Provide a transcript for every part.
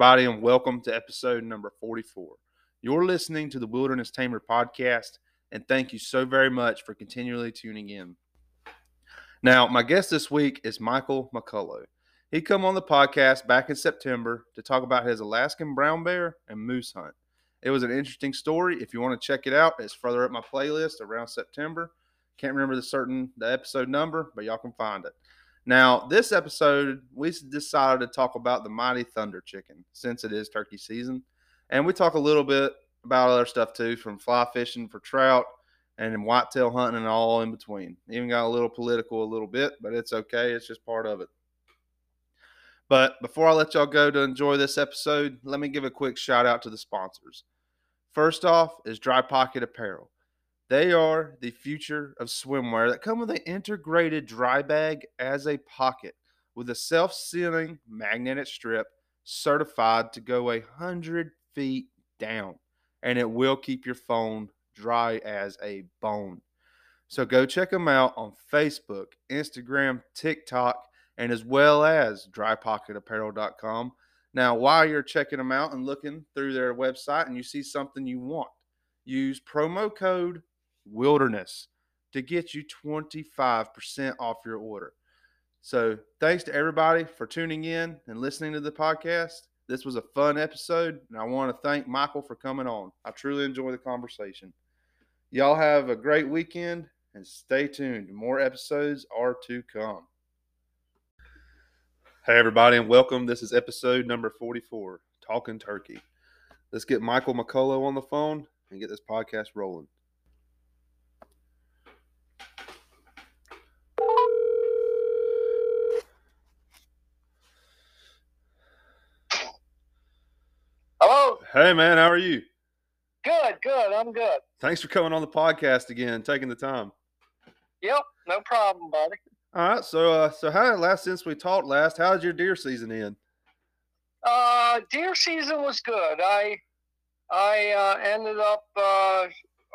everybody, and welcome to episode number 44. You're listening to the Wilderness Tamer podcast, and thank you so very much for continually tuning in. Now, my guest this week is Michael McCullough. He come on the podcast back in September to talk about his Alaskan brown bear and moose hunt. It was an interesting story. If you want to check it out, it's further up my playlist around September. Can't remember the certain the episode number, but y'all can find it. Now, this episode, we decided to talk about the mighty thunder chicken since it is turkey season. And we talk a little bit about other stuff too, from fly fishing for trout and whitetail hunting and all in between. Even got a little political a little bit, but it's okay. It's just part of it. But before I let y'all go to enjoy this episode, let me give a quick shout out to the sponsors. First off is Dry Pocket Apparel. They are the future of swimwear that come with an integrated dry bag as a pocket with a self-sealing magnetic strip certified to go a hundred feet down, and it will keep your phone dry as a bone. So go check them out on Facebook, Instagram, TikTok, and as well as drypocketapparel.com. Now, while you're checking them out and looking through their website and you see something you want, use promo code wilderness to get you 25% off your order. So, thanks to everybody for tuning in and listening to the podcast. This was a fun episode, and I want to thank Michael for coming on. I truly enjoy the conversation. Y'all have a great weekend and stay tuned. More episodes are to come. Hey, everybody, and welcome. This is episode number 44 Talking Turkey. Let's get Michael McCullough on the phone and get this podcast rolling. Hey, man, how are you? Good, good. I'm good. Thanks for coming on the podcast again, taking the time. Yep, no problem, buddy. All right, so uh, so how last since we talked last, how's your deer season end? Uh, deer season was good. I I uh, ended up uh,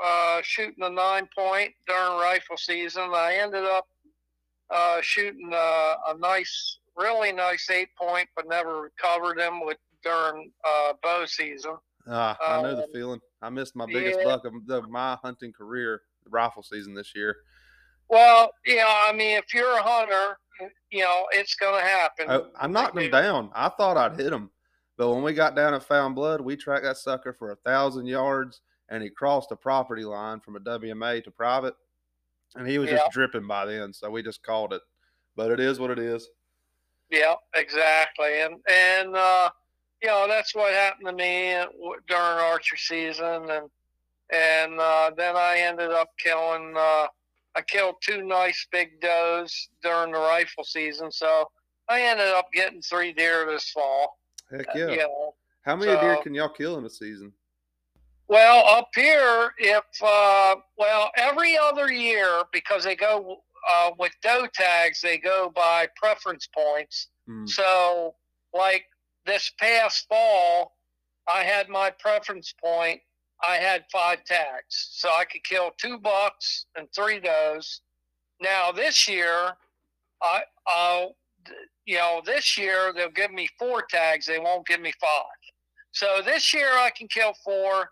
uh, shooting a nine point during rifle season. I ended up uh, shooting a, a nice, really nice eight point, but never recovered him, with during uh, bow season. Ah, I know the Um, feeling. I missed my biggest yeah. buck of the, my hunting career, rifle season this year. Well, you know, I mean, if you're a hunter, you know, it's going to happen. I, I knocked him down. I thought I'd hit him, but when we got down and found blood, we tracked that sucker for a thousand yards, and he crossed a property line from a WMA to private, and he was Yeah. just dripping by then. So we just called it. But it is what it is. Yeah, exactly, and and uh, you know that's what happened to me uh, during archery season, and and uh, then I ended up killing. Uh, I killed two nice big does during the rifle season, so I ended up getting three deer this fall. Heck uh, yeah! You know, How many deer can y'all kill in a season? Well, up here, if uh, well, every other year because they go uh, with doe tags, they go by preference points. Hmm. So, like this past fall, I had my preference point. I had five tags, so I could kill two bucks and three does. Now this year, I, I'll, you know, this year they'll give me four tags. They won't give me five. So this year I can kill four,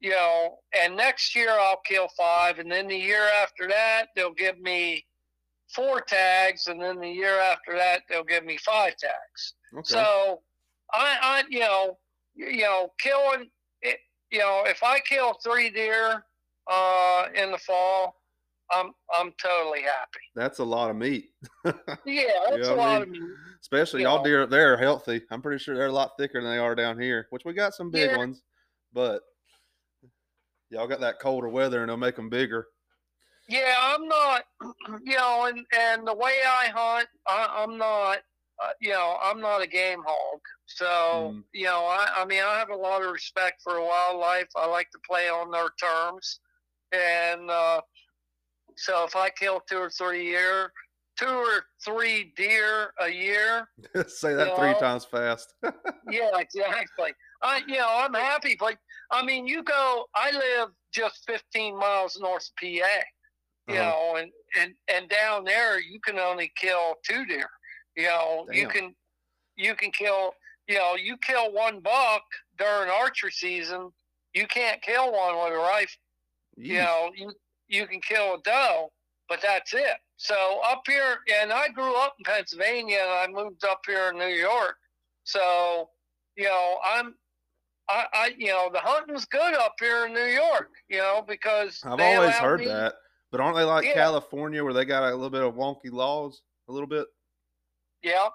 you know, and next year I'll kill five, and then the year after that they'll give me four tags, and then the year after that they'll give me five tags. Okay. So, I, I, you know, you know, killing it. You know, if I kill three deer uh, in the fall, I'm I'm totally happy. That's a lot of meat. Yeah, that's Yeah, I a lot mean, of meat. Especially You y'all know. deer up there are healthy. I'm pretty sure they're a lot thicker than they are down here, which we got some big Yeah. ones, but y'all got that colder weather and they'll make them bigger. Yeah, I'm not. You know, and and the way I hunt, I, I'm not. Uh, you know, I'm not a game hog. So Mm. you know, I, I mean, I have a lot of respect for wildlife. I like to play on their terms, and uh, so if I kill two or three year, two or three deer a year, Say that three Yeah. times fast. yeah, exactly. I, you know, I'm happy, but I mean, you go. I live just 15 miles north of PA, you Uh-huh. know, and and and down there you can only kill two deer. You know, you can you can kill. you know, you kill one buck during archery season, you can't kill one with a rifle. You know, you you can kill a doe, but that's it. So up here, and I grew up in Pennsylvania, and I moved up here in New York. So, you know, I'm, I, I, you know, the hunting's good up here in New York. You know, because I've always heard me- that, but aren't they like Yeah. California where they got a little bit of wonky laws? A little bit. Yeah.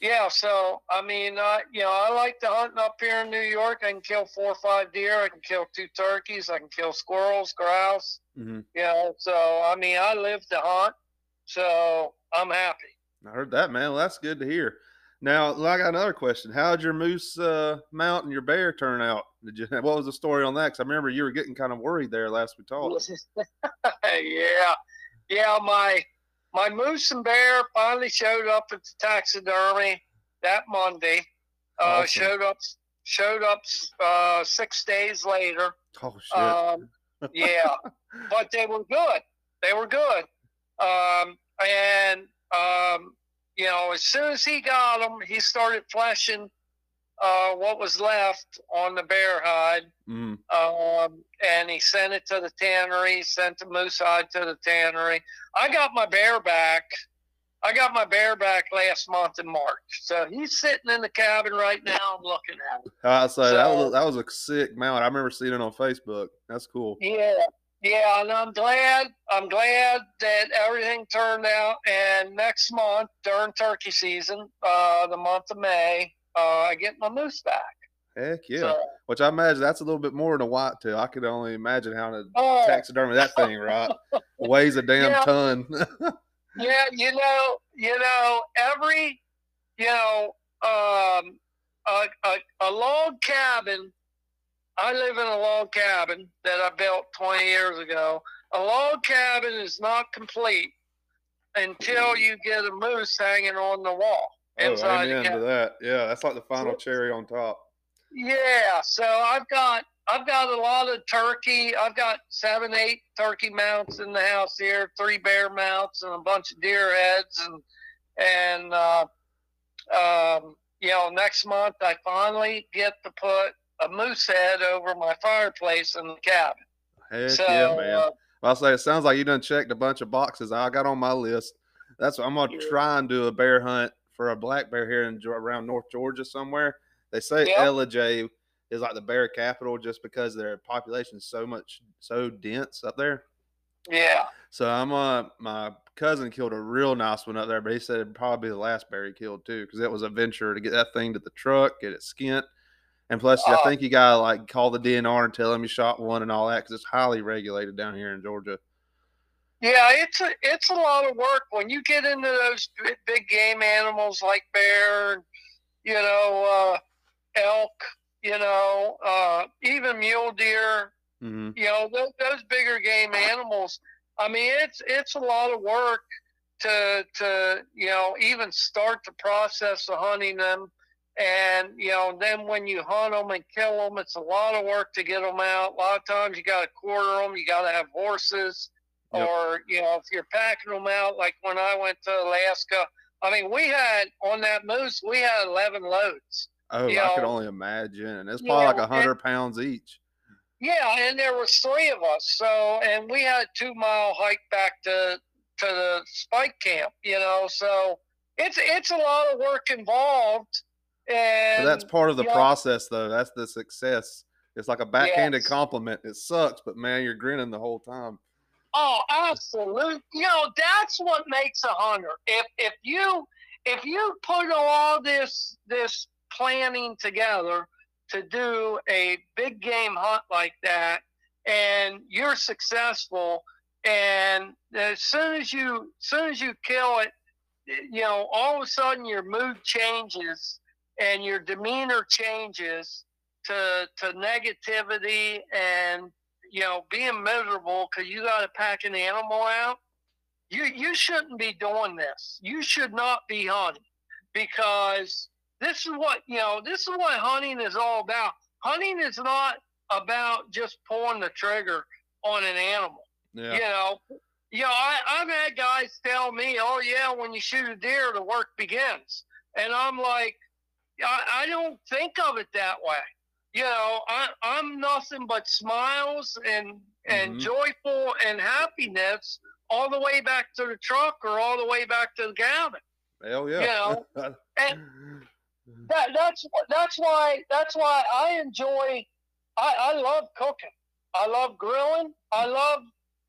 Yeah, so I mean, uh, you know, I like to hunt up here in New York. I can kill four or five deer. I can kill two turkeys. I can kill squirrels, grouse. hmm You know, so I mean, I live to hunt, so I'm happy. I heard that, man. Well, that's good to hear. Now, I got another question. How'd your moose uh, mount and your bear turn out? Did you? What was the story on that? Because I remember you were getting kind of worried there last we talked. yeah, yeah. My my moose and bear finally showed up at the taxidermy that Monday. Uh, Awesome. Showed up showed up uh, six days later. Oh shit! Um, yeah, but they were good. They were good. Um, and um, you know, as soon as he got them, he started fleshing uh, what was left on the bear hide. Mhm. Um, and he sent it to the tannery. Sent the moose hide to the tannery. I got my bear back. I got my bear back last month in March. So he's sitting in the cabin right now. I'm looking at him. I say that was So- that was a sick mount. I remember seeing it on Facebook. That's cool. Yeah, yeah, and I'm glad. I'm glad that everything turned out. And next month, during turkey season, uh, the month of May, uh, I get my moose back. Heck yeah! So, Which I imagine that's a little bit more than a whitetail. I could only imagine how to oh, taxidermy that thing, right? Weighs a damn Yeah. ton. yeah, you know, you know, every, you know, um, a, a, a log cabin. I live in a log cabin that I built 20 years ago. A log cabin is not complete until you get a moose hanging on the wall inside the amen to that. Yeah, that's like the final cherry on top. Yeah, so I've got I've got a lot of turkey. I've got seven, eight turkey mounts in the house here, three bear mounts, and a bunch of deer heads, and and uh, um, you know, next month I finally get to put a moose head over my fireplace in the cabin. Heck so yeah, man. uh, I'll say it sounds like you done checked a bunch of boxes I got on my list. That's what I'm gonna Yeah. try and do a bear hunt for a black bear here in around North Georgia somewhere. They say Yep. Ellijay is like the bear capital just because their population is so much so dense up there. yeah, So I'm uh my cousin killed a real nice one up there, but he said it'd probably be the last bear he killed too, because it was a venture to get that thing to the truck, get it skint. And plus, I Oh. think you gotta like call the DNR and tell them you shot one and all that, because it's highly regulated down here in Georgia. Yeah, it's a it's a lot of work when you get into those big, big game animals like bear, you know, uh, elk, you know, uh, even mule deer. hmm You know, those, those bigger game animals. I mean, it's it's a lot of work to to you know even start the process of hunting them, and you know then when you hunt them and kill them, it's a lot of work to get them out. A lot of times you got to quarter them. You got to have horses Yep. or you know if you're packing them out like when i went to alaska i mean we had on that moose we had 11 loads Oh, I could only imagine. And it's probably like yeah, a hundred pounds each. yeah and there was three of us so and we had a two mile hike back to to the spike camp you know so it's it's a lot of work involved and that's part of the process, though. That's the success. It's like a backhanded Yes. compliment. It sucks, but man, you're grinning the whole time. Oh, absolutely. You know, that's what makes a hunter. If if you if you put all this this planning together to do a big game hunt like that and you're successful and as soon as you as soon as you kill it, you know, all of a sudden your mood changes and your demeanor changes to to negativity and you know, being miserable because you got to pack an animal out, you you shouldn't be doing this. You should not be hunting because this is what you know. This is what hunting is all about. Hunting is not about just pulling the trigger on an animal. Yeah. You know, you know, I, I've had guys tell me, "Oh yeah, when you shoot a deer, the work begins." And I'm like, I, I don't think of it that way. You know, I, I'm nothing but smiles and and Mhm. joyful and happiness all the way back to the truck or all the way back to the cabin. Hell yeah. You know, and that that's that's why that's why I enjoy. I, I love cooking. I love grilling. I love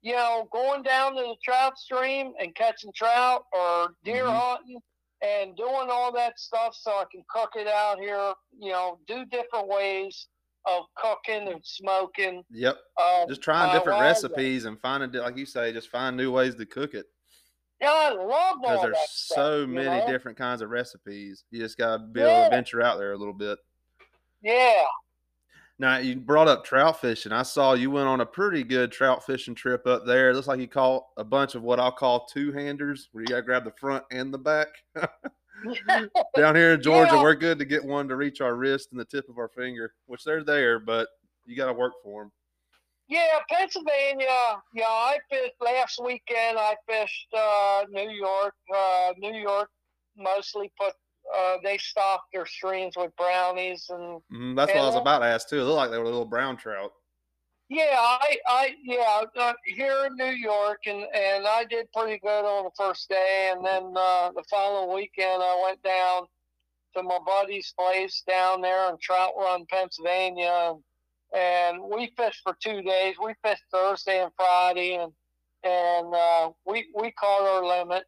you know going down to the trout stream and catching trout or deer Mhm. hunting and doing all that stuff so I can cook it out here. You know, do different ways of cooking and smoking. yep. Um, Just trying different recipes and finding, like you say, just find new ways to cook it. Yeah, I love Because there's stuff, so many know? different kinds of recipes. You just got to be able to venture out there a little bit. Yeah. Now you brought up trout fishing. I saw you went on a pretty good trout fishing trip up there. It looks like you caught a bunch of what I'll call two handers, where you got to grab the front and the back. Down here in Georgia, Yeah. we're good to get one to reach our wrist and the tip of our finger, which they're there, but you got to work for them. Yeah, Pennsylvania. Yeah, I fished last weekend. I fished uh, New York. Uh, New York mostly put uh, they stock their streams with brownies and Mhm, that's what I was about to ask too. It looked like they were little brown trout. yeah, I I yeah uh, here in New York and and I did pretty good on the first day and then uh, the following weekend I went down to my buddy's place down there in Trout Run, Pennsylvania, and we fished for two days. We fished Thursday and Friday, and and uh, we we caught our limit.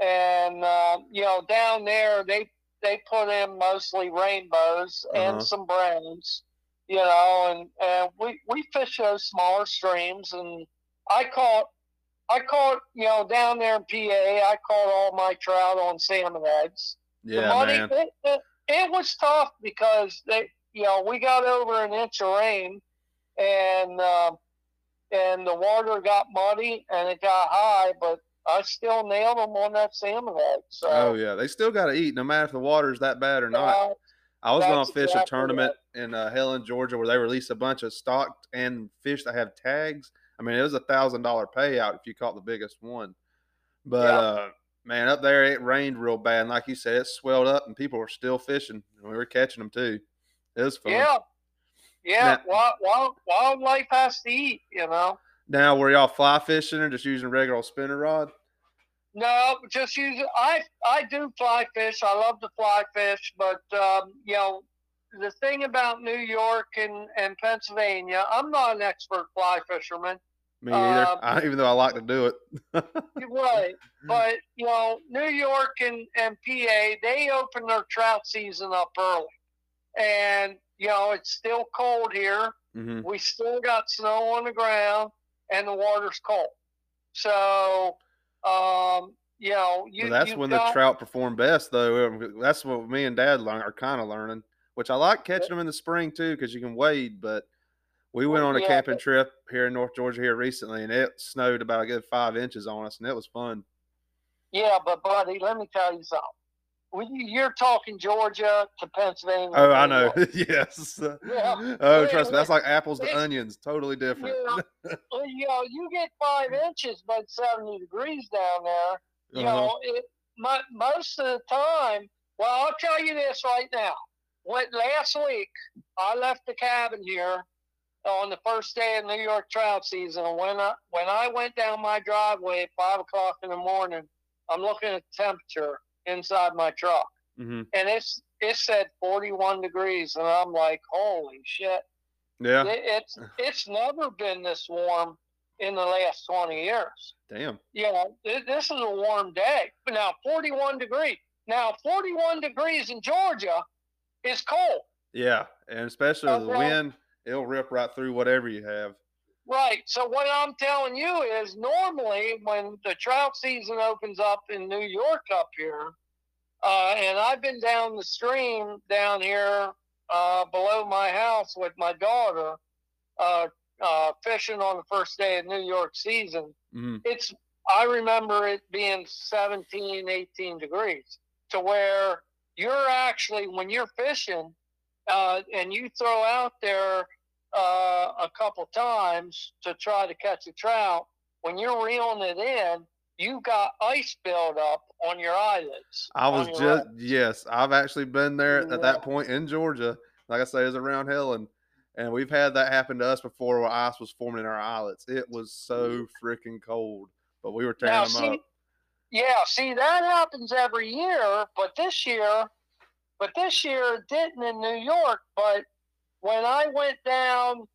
And uh, you know, down there they they put in mostly rainbows Uh-huh. and some browns. You know, and and we we fish those smaller streams, and I caught. I caught, you know, down there in PA, I caught all my trout on salmon heads the Yeah, money, man. It, it, it was tough because they, you know, we got over an inch of rain, and uh, and the water got muddy and it got high, but I still nailed them on that salmon head. So Oh yeah, they still got to eat, no matter if the water's that bad or not. uh, I was going to fish exactly a tournament in uh, Helen, Georgia, where they released a bunch of stocked and fish that have tags. I mean, it was a thousand dollar payout if you caught the biggest one. But Yeah. uh, man, up there it rained real bad, and like you said, it swelled up, and people were still fishing. and We were catching them too. It was fun. yeah, yeah. Now- wild, wild, wildlife has to eat, you know. Now, were y'all fly fishing or just using regular spinner rod? No, just use I I do fly fish. I love to fly fish, but um, you know the thing about New York and, and Pennsylvania, I'm not an expert fly fisherman. Me either. Um, I, even though I like to do it. Right, but you know New York and, and PA, they open their trout season up early, and you know it's still cold here. hmm We still got snow on the ground, and the water's cold. So, um, you know, you Well, that's when the trout perform best, though. Um, That's what me and Dad learn, are kind of learning. Which I like catching them in the spring too, because you can wade. But we went on a Yeah, camping but- trip here in North Georgia here recently, and it snowed about a good five inches on us, and it was fun. Yeah, but buddy, let me tell you something. When you- you're talking Georgia to Pennsylvania. Oh, I know. Yes. Yeah. Oh, Yeah, trust me, that's like apples to onions. Totally different. Yeah. well, you know, you get five inches, but 70 degrees down there. You Uh-huh. know, it, mo most of the time. Well, I'll tell you this right now. When last week I left the cabin here on the first day of New York trout season, when I when I went down my driveway at five o'clock in the morning, I'm looking at the temperature inside my truck, hmm and it's it said 41 degrees, and I'm like, holy shit! Yeah. It, it's it's never been this warm in the last 20 years Damn. you know, th- this is a warm day. But now 41 degrees. Now 41 degrees in Georgia is cold. Yeah, and especially with the wind, it'll rip right through whatever you have. Right. So what I'm telling you is normally when the trout season opens up in New York up here, uh, and I've been down the stream down here uh, below my house with my daughter uh, uh, fishing on the first day of New York season. hmm it's I remember it being 17, 18 degrees to where you're actually when you're fishing uh, and you throw out there uh, a couple times to try to catch a trout, when you're reeling it in, you've got ice buildup on your eyelids. I was just yes, I've actually been there at that point in Georgia. Like I say, it was around Helen, and and we've had that happen to us before where ice was forming in our eyelids. It was so freaking cold, but we were tearing Now, them see, up. Yeah, see that happens every year, but this year, but this year it didn't in New York. But when I went down,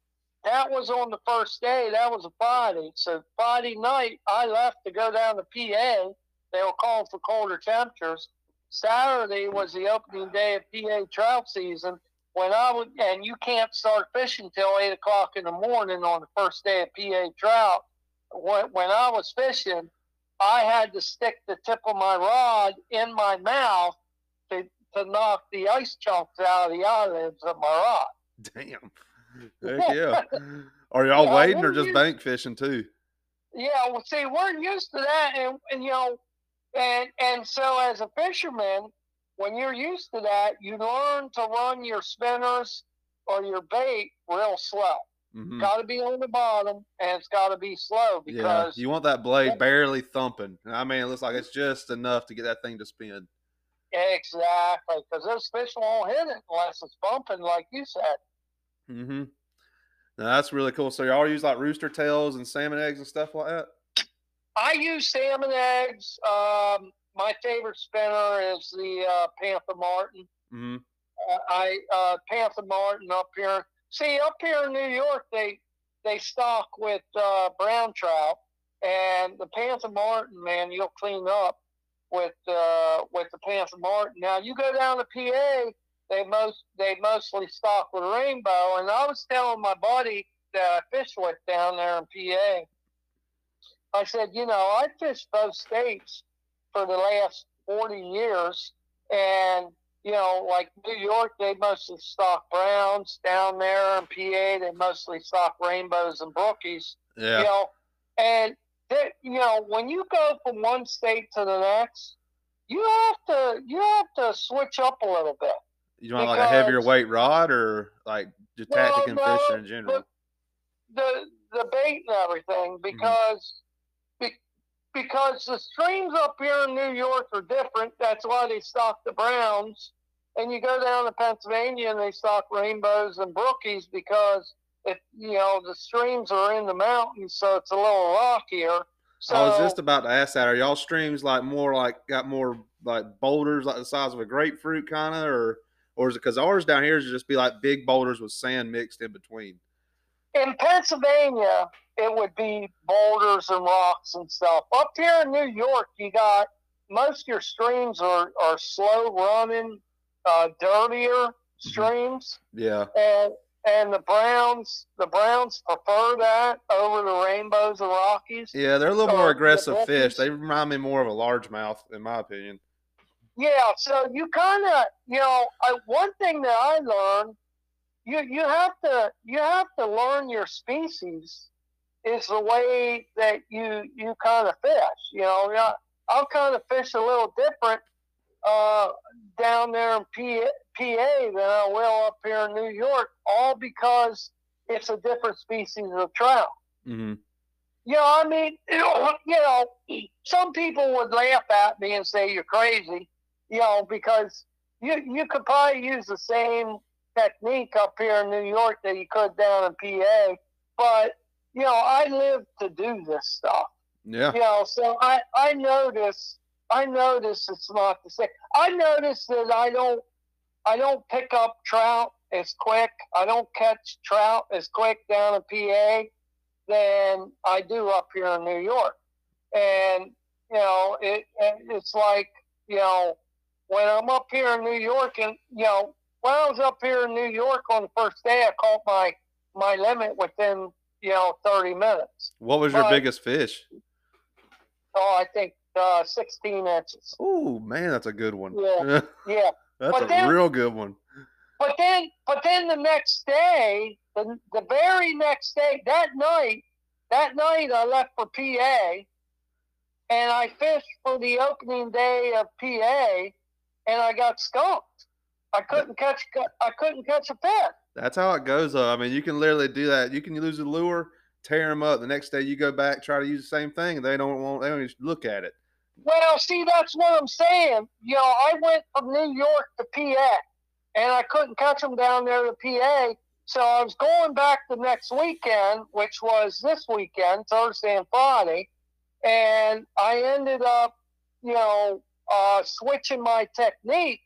that was on the first day. That was a Friday. So Friday night, I left to go down to PA. They were calling for colder temperatures. Saturday was the opening day of PA trout season. When I would, and you can't start fishing till eight o'clock in the morning on the first day of PA trout. When, when I was fishing, I had to stick the tip of my rod in my mouth to, to knock the ice chunks out of the eyelids of my rod. Damn. Heck yeah. Are y'all Yeah, wading or just used- bank fishing too? Yeah, well, see, we're used to that, and, and you know, and and so as a fisherman, when you're used to that, you learn to run your spinners or your bait real slow. Mhm. Got to be on the bottom, and it's got to be slow Yeah, because you want that blade barely thumping. I mean, it looks like it's just enough to get that thing to spin. exactly because those fish won't hit it unless it's bumping, like you said. Mm-hmm. Now, that's really cool. So y'all use like rooster tails and salmon eggs and stuff like that. I use salmon eggs. Um, my favorite spinner is the uh, Panther Martin. Mm-hmm. Uh, I uh, Panther Martin up here. See, up here in New York, they they stock with uh, brown trout, and the Panther Martin, man, you'll clean up with uh, with the Panther Martin. Now you go down to PA, they most they mostly stock with rainbow, and I was telling my buddy that I fish with down there in PA. I said, you know, I fished both states for the last forty years, and you know, like New York, they mostly stock browns. Down there in PA, they mostly stock rainbows and brookies. Yeah. You know, and they, you know, when you go from one state to the next, you have to you have to switch up a little bit. You want like a heavier weight rod or like just No, tactic and no, fishing in general? the the bait and everything mm-hmm. because be, because the streams up here in New York are different. That's why they stock the browns, and you go down to Pennsylvania and they stock rainbows and brookies because it you know the streams are in the mountains, so it's a little rockier. So I was just about to ask that. Are y'all streams like more like got more like boulders like the size of a grapefruit kind of, or or is it because ours down here is just be like big boulders with sand mixed in between? in Pennsylvania, it would be boulders and rocks and stuff. Up here in New York, you got most of your streams are, are slow running, uh, dirtier streams, Yeah. and and the Browns the Browns prefer that over the rainbows and brookies. Yeah, they're a little more the aggressive fish. They remind me more of a largemouth, in my opinion. Yeah, so you kind of, you know, I, one thing that I learned, you you have to you have to learn your species is the way that you you kind of fish. You know, yeah, I'll kind of fish a little different uh, down there in PA, PA than I will up here in New York, all because it's a different species of trout. Mm-hmm. You know, I mean, you know, some people would laugh at me and say you're crazy, you know, because you you could probably use the same technique up here in New York that you could down in PA, but you know, I live to do this stuff. Yeah. You know, so I I notice I notice it's not the same. I notice that I don't I don't pick up trout as quick. I don't catch trout as quick down in PA than I do up here in New York. And you know, it it's like you know when I'm up here in New York, and you know when I was up here in New York on the first day, I caught my my limit within you know 30 minutes. What was your biggest fish? Oh, I think uh, 16 inches. Oh man, that's a good one. Yeah. Yeah, that's But a then- real good one. but then but then the next day, the the very next day, that night, that night I left for PA, and I fished for the opening day of PA, and I got skunked. I couldn't catch I couldn't catch a fish. That's how it goes though. I mean, you can literally do that. You can lose a lure tear them up. The next day you go back, try to use the same thing, and they don't want, they don't even look at it. Well, see, that's what I'm saying. You know, I went from New York to PA, and I couldn't catch them down there to PA. So I was going back the next weekend, which was this weekend, Thursday and Friday, and I ended up, you know, uh, switching my technique.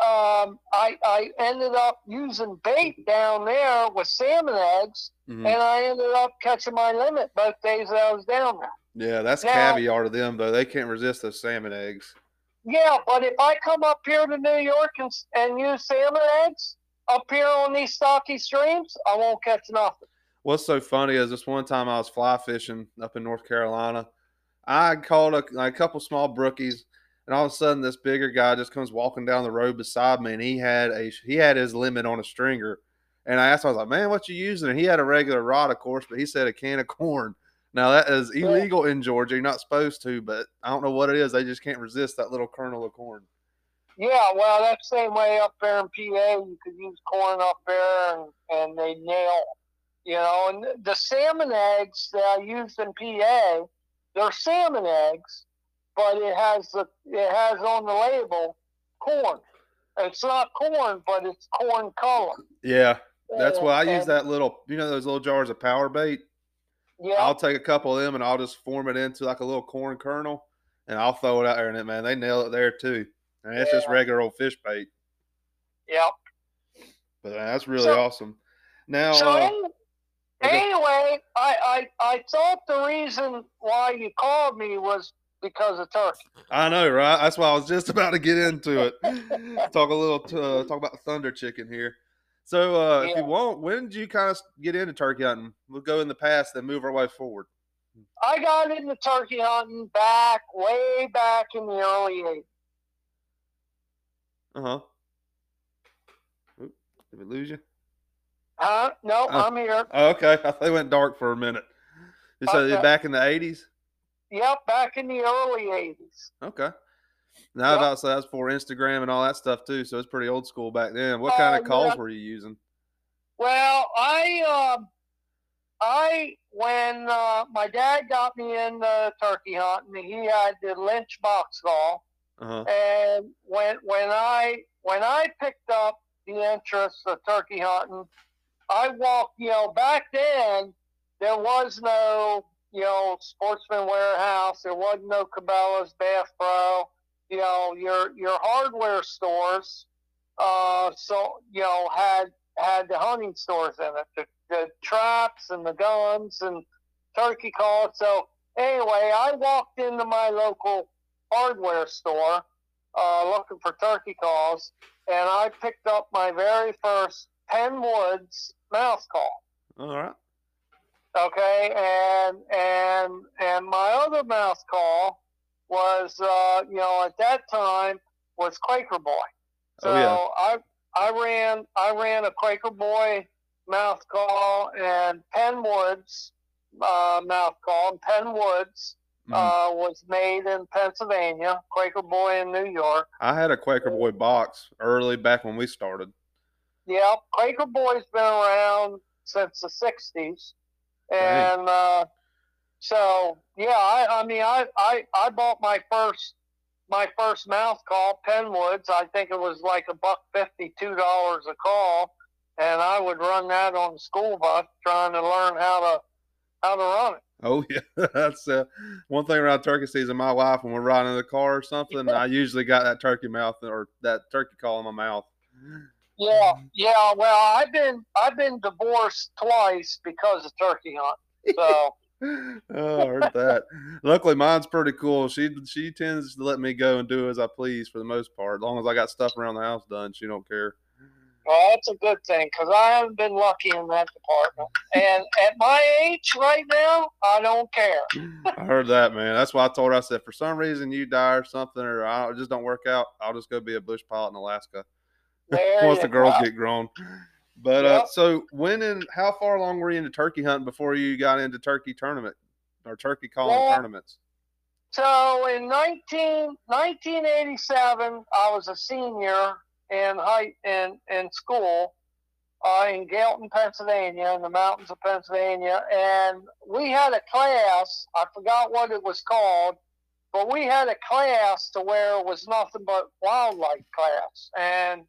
Um, I, I ended up using bait down there with salmon eggs, Mhm. and I ended up catching my limit both days that I was down there. Yeah, that's Now- caviar to them though. They can't resist those salmon eggs. Yeah, but if I come up here to New York and, and use salmon eggs up here on these stocky streams, I won't catch nothing. What's so funny is this one time I was fly fishing up in North Carolina. I caught a, a couple small brookies, and all of a sudden this bigger guy just comes walking down the road beside me, and he had a he had his limit on a stringer. And I asked, him, I was like, "Man, what you using?" And he had a regular rod, of course, but he said a can of corn. Now that is illegal in Georgia. You're not supposed to, but I don't know what it is. They just can't resist that little kernel of corn. Yeah, well, that's the same way up there in PA. You could use corn up there, and, and they nail. You know, and the salmon eggs that I used in PA, they're salmon eggs, but it has the it has on the label corn. It's not corn, but it's corn color. Yeah, that's why I use that little. You know those little jars of power bait. Yeah, I'll take a couple of them and I'll just form it into like a little corn kernel and I'll throw it out there and it, man, they nail it there too. And it's just regular old fish bait. yeah. But man, that's really So- awesome. Now, So uh, anyway, I, I I thought the reason why you called me was because of turkey. I know, right? That's why I was just about to get into it. talk a little, uh, talk about the thunder chicken here. So, uh, if you want, when did you kind of get into turkey hunting? We'll go in the past, then move our way forward. I got into turkey hunting back way back in the early '80s. Uh huh. Did we lose you? Huh? No, Oh. I'm here. Oh, okay. I thought it went dark for a minute. So, Okay. back in the 80s? Yep, back in the early '80s. Okay. Now Yep. about so that's before Instagram and all that stuff too. So it's pretty old school back then. What Uh, kind of calls yeah. were you using? Well, I um, I when uh, my dad got me into turkey hunting, he had the Lynch box call. Uh huh. And when when I when I picked up the interest of turkey hunting, I walked. You know, back then there was no you know Sportsman Warehouse. There wasn't no Cabela's, Bass Pro. You know, your your hardware stores. Uh, so you know had had the hunting stores in it, the, the traps and the guns and turkey calls. So anyway, I walked into my local hardware store uh, looking for turkey calls, and I picked up my very first Penn Woods mouth call. All right. Okay, and and and my other mouth call was, uh, you know, at that time was Quaker Boy. So Oh, yeah. I I ran I ran a Quaker Boy mouth call and Penn Woods uh, mouth call. And Penn Woods Mhm. uh, was made in Pennsylvania. Quaker Boy in New York. I had a Quaker Boy box early back when we started. Yeah, Quaker Boy's been around since the '60s, and uh, so yeah, I, I mean, I, I I bought my first my first mouth call, Penn Woods. I think it was like a buck fifty, two dollars a call, and I would run that on the school bus, trying to learn how to how to run it. Oh yeah, that's uh, one thing around turkey season. My wife, when we're riding in the car or something, I usually got that turkey mouth or that turkey call in my mouth. Yeah, yeah. Well, I've been I've been divorced twice because of turkey hunt. So. oh, I heard that. Luckily, mine's pretty cool. She she tends to let me go and do as I please for the most part. As long as I got stuff around the house done, she don't care. Well, that's a good thing because I haven't been lucky in that department. And at my age right now, I don't care. I heard that, man. That's why I told her. I said, for some reason you die or something, or I just don't work out, I'll just go be a bush pilot in Alaska once the girls go. get grown. But uh, so when and how far along were you into turkey hunting before you got into turkey tournament or turkey calling Well, tournaments? So in 19, 1987, I was a senior in high in in school, uh, in Galeton, Pennsylvania, in the mountains of Pennsylvania, and we had a class. I forgot what it was called, but we had a class to where it was nothing but wildlife class. And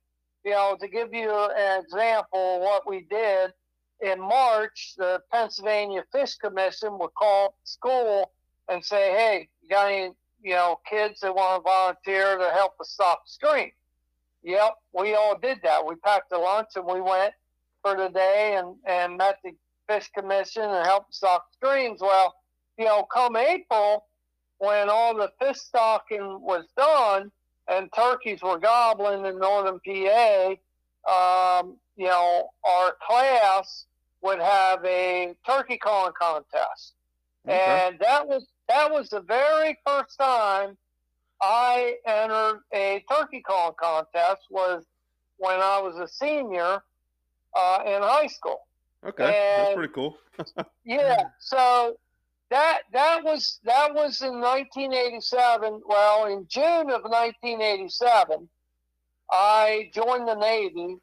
you know, to give you an example, what we did in March, the Pennsylvania Fish Commission would call school and say, "Hey, you got any, you know, kids that want to volunteer to help us stock the stream?" Yep, we all did that. We packed a lunch and we went for the day and, and met the fish commission and helped stock streams. Well, you know, come April, when all the fish stocking was done and turkeys were gobbling in northern PA, um, you know, our class would have a turkey calling contest. Okay. And that was that was the very first time I entered a turkey calling contest was when I was a senior uh, in high school. Okay, and, that's pretty cool. yeah, so that that was that was in 1987. Well, in June of 1987, I joined the Navy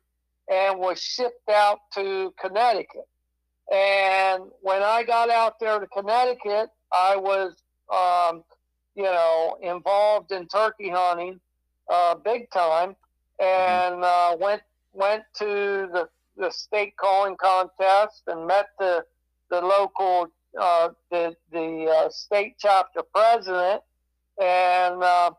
and was shipped out to Connecticut. And when I got out there to Connecticut, I was um, you know, involved in turkey hunting uh, big time, and uh, went went to the the state calling contest and met the the local uh, the the uh, state chapter president, and uh,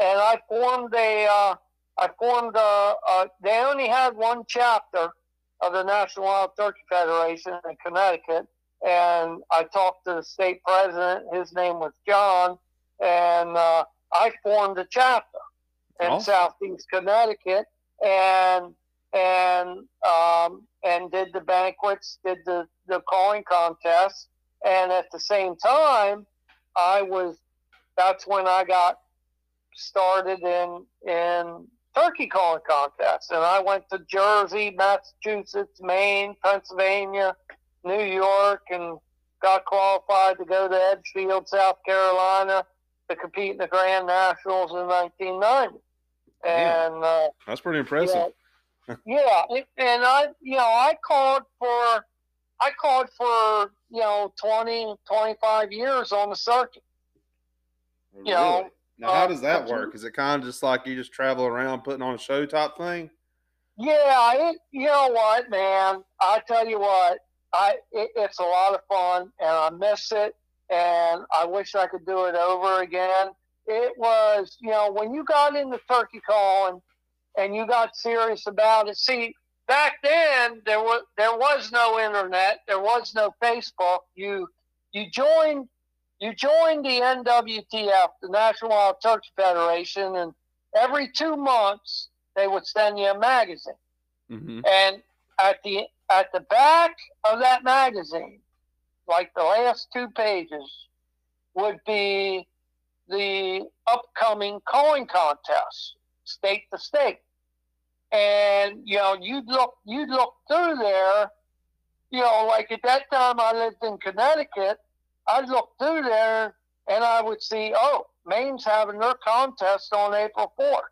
and I formed a uh, I formed a, a they only had one chapter of the National Wild Turkey Federation in Connecticut and I talked to the state president. His name was John, and uh, I formed a chapter in oh. Southeast Connecticut, and and um, and did the banquets, did the the calling contests, and at the same time, I was. That's when I got started in in turkey calling contests, and I went to Jersey, Massachusetts, Maine, Pennsylvania, New York and got qualified to go to Edgefield, South Carolina to compete in the Grand Nationals in 1990. And uh, that's pretty impressive. Yeah, yeah, and I, you know, I called for, I called for, you know, 20, 25 years on the circuit. You know, now how uh, does that work? Is it kind of just like you just travel around putting on a show type thing? Yeah, it, you know what, man? I tell you what, I it, it's a lot of fun, and I miss it, and I wish I could do it over again. It was, you know, when you got into turkey calling and you got serious about it. See, back then there was there was no internet, there was no Facebook. You you joined you joined the NWTF, the National Wild Turkey Federation, and every two months they would send you a magazine. Mm-hmm. And at the at the back of that magazine, like the last two pages, would be the upcoming calling contest, state to state. And you know, you'd look you'd look through there, you know, like at that time I lived in Connecticut, I'd look through there and I would see, oh, Maine's having their contest on April fourth.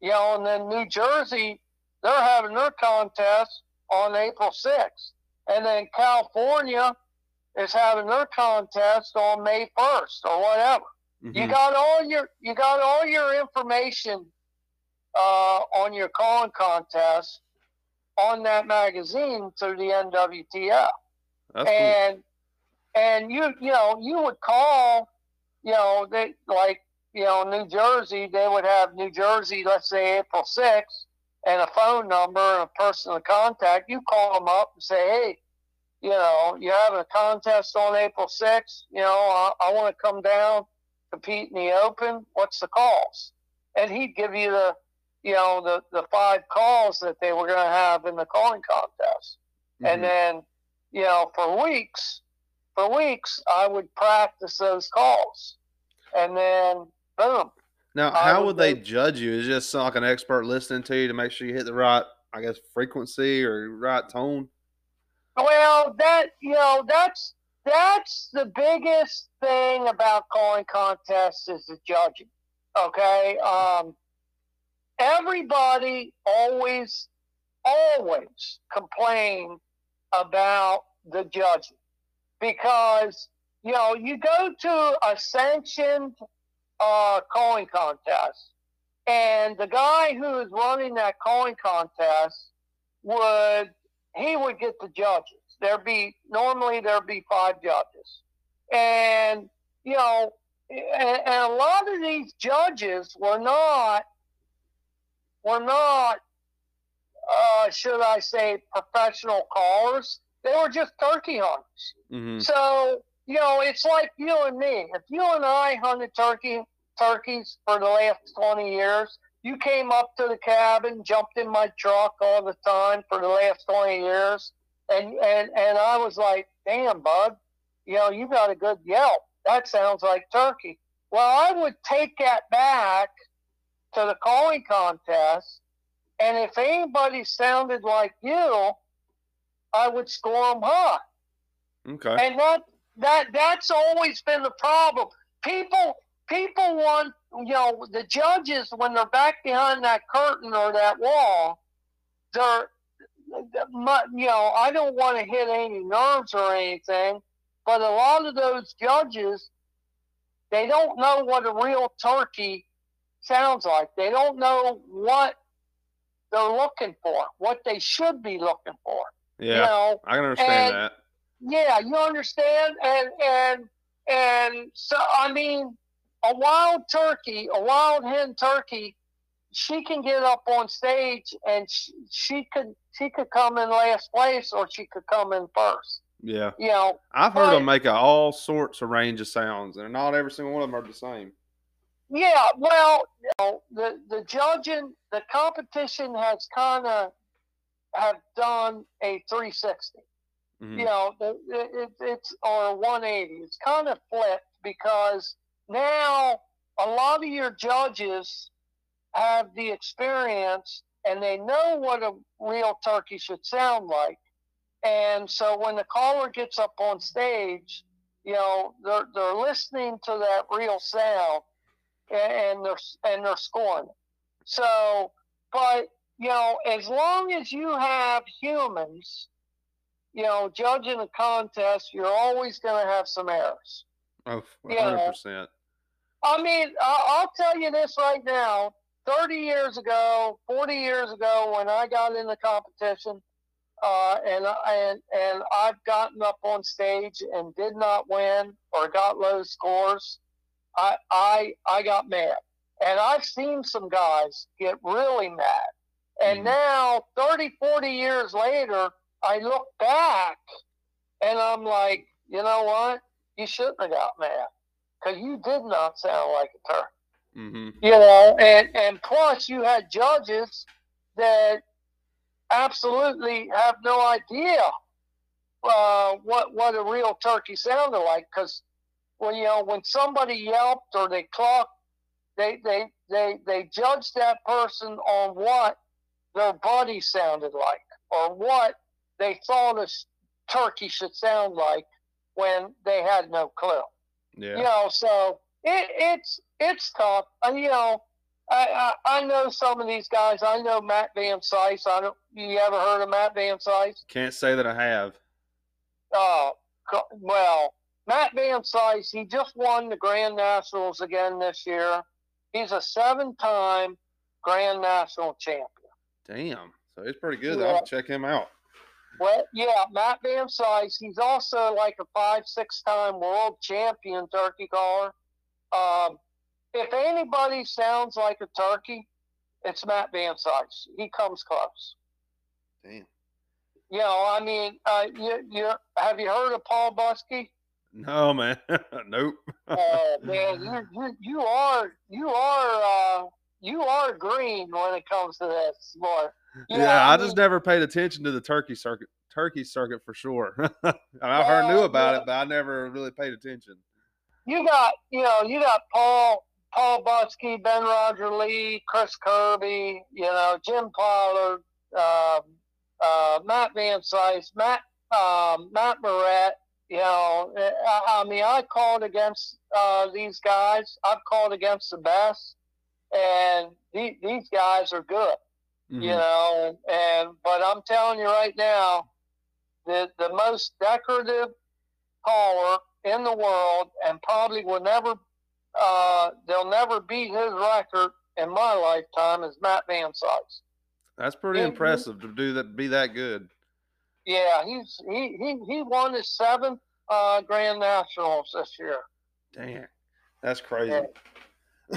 You know, and then New Jersey, they're having their contest on April 6th. And then California is having their contest on May 1st or whatever. Mm-hmm. You got all your you got all your information uh, on your calling contest on that magazine through the NWTF. That's and cool. and you you know you would call you know they like you know New Jersey they would have New Jersey let's say April 6th and a phone number and a person to contact, you call them up and say, hey, you know, you have a contest on April 6th. You know, I, I want to come down, compete in the Open. What's the calls? And he'd give you the, you know, the, the five calls that they were going to have in the calling contest. Mm-hmm. And then, you know, for weeks, for weeks, I would practice those calls. And then, boom, now, how would, would they judge you? Is just like an expert listening to you to make sure you hit the right, I guess, frequency or right tone? Well, that you know, that's that's the biggest thing about calling contests is the judging. Okay, um, everybody always always complain about the judging because you know you go to a sanctioned uh, calling contest, and the guy who is running that calling contest would he would get the judges. There'd be normally there'd be five judges, and you know, and a lot of these judges were not were not uh, should I say professional callers. They were just turkey hunters. Mm-hmm. So you know, it's like you and me. If you and I hunted turkey turkeys for the last twenty years, you came up to the cabin, jumped in my truck all the time for the last twenty years, and and and I was like, "Damn, bud, you know, you got a good yelp. That sounds like turkey." Well, I would take that back to the calling contest, and if anybody sounded like you, I would score them high. Okay. And that that that's always been the problem. People people want you know the judges when they're back behind that curtain or that wall, they're you know I don't want to hit any nerves or anything, but a lot of those judges they don't know what a real turkey sounds like. They don't know what they're looking for, what they should be looking for. Yeah, You know, I can understand and- that. yeah, you understand, and and and so I mean, a wild turkey, a wild hen turkey, she can get up on stage and she, she could she could come in last place or she could come in first. Yeah, You know, I've heard Right. them make a, all sorts of range of sounds, and not every single one of them are the same. Yeah. Well, you know, the the judging, the competition has kind of have done a 360. Mhm. you know, the, it, it's or 180. It's kind of flipped because now a lot of your judges have the experience and they know what a real turkey should sound like. And so when the caller gets up on stage, you know, they're, they're listening to that real sound and, they're and they're scoring. So, but you know, as long as you have humans you know, judging a contest, you're always going to have some errors. Oh, 100%. I mean, I'll tell you this right now. 30 years ago, 40 years ago, when I got in the competition, uh, and, and, and I've gotten up on stage and did not win or got low scores, I, I, I got mad. And I've seen some guys get really mad. And Mhm. now, 30, 40 years later, I look back and I'm like, you know what? You shouldn't have got mad because you did not sound like a turkey. hmm You know, and and plus you had judges that absolutely have no idea uh, what what a real turkey sounded like because when you know when somebody yelped or they clucked, they they they they judged that person on what their buddy sounded like or what they thought a turkey should sound like when they had no clue. Yeah. You know, so it, it's it's tough. Uh, you know, I, I I know some of these guys. I know Matt Van Cise. I don't. You ever heard of Matt Van Cise? Can't say that I have. Uh, well, Matt Van Cise. He just won the Grand Nationals again this year. He's a seven-time Grand National champion. Damn. So he's pretty good. Yeah. I'll check him out. Well, yeah, Matt Van Cise. He's also like a five, six-time world champion turkey caller. Um, if anybody sounds like a turkey, it's Matt Van Cise. He comes close. Damn. You know, I mean, uh, you, you have you heard of Paul Butski? No, man. nope. Oh man, you, you you are you are uh, you are green when it comes to this sport. You yeah, I, mean, just never paid attention to the turkey circuit. Turkey circuit for sure. I heard knew about yeah. it, but I never really paid attention. you got you know you got Paul Paul Butski, Ben Rogers Lee, Chris Kirby, you know Jim Pollard, um, uh, Matt Van Cise, Matt um, Matt Morrett. You know, I, I mean, I called against uh, these guys. I've called against the best, and the, these guys are good. Mhm. you know, and, but I'm telling you right now, the the most decorative caller in the world, and probably will never, uh, they'll never beat his record in my lifetime is Matt Van Cise. That's pretty impressive to do that, be that good. Yeah, he's he he he won his seventh uh, Grand Nationals this year. Damn, that's crazy.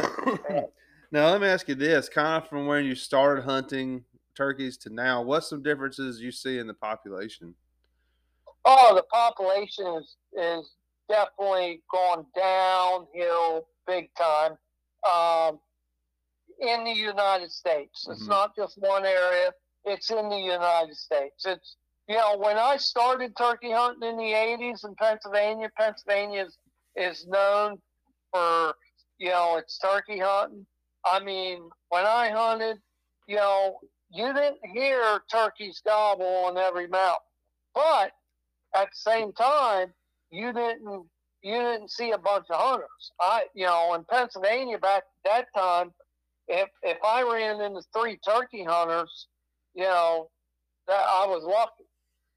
now let me ask you this: kind of from when you started hunting turkeys to now, what's some differences you see in the population? Oh, the population is is definitely gone downhill big time. Um, in the United States, it's Mhm. not just one area. It's in the United States. It's you know when I started turkey hunting in the '80s in Pennsylvania, Pennsylvania is, is known for you know its turkey hunting. I mean, when I hunted, you know, you didn't hear turkeys gobble on every mountain, but at the same time, you didn't you didn't see a bunch of hunters. I you know in Pennsylvania back at that time, if if I ran into three turkey hunters, you know, that I was lucky.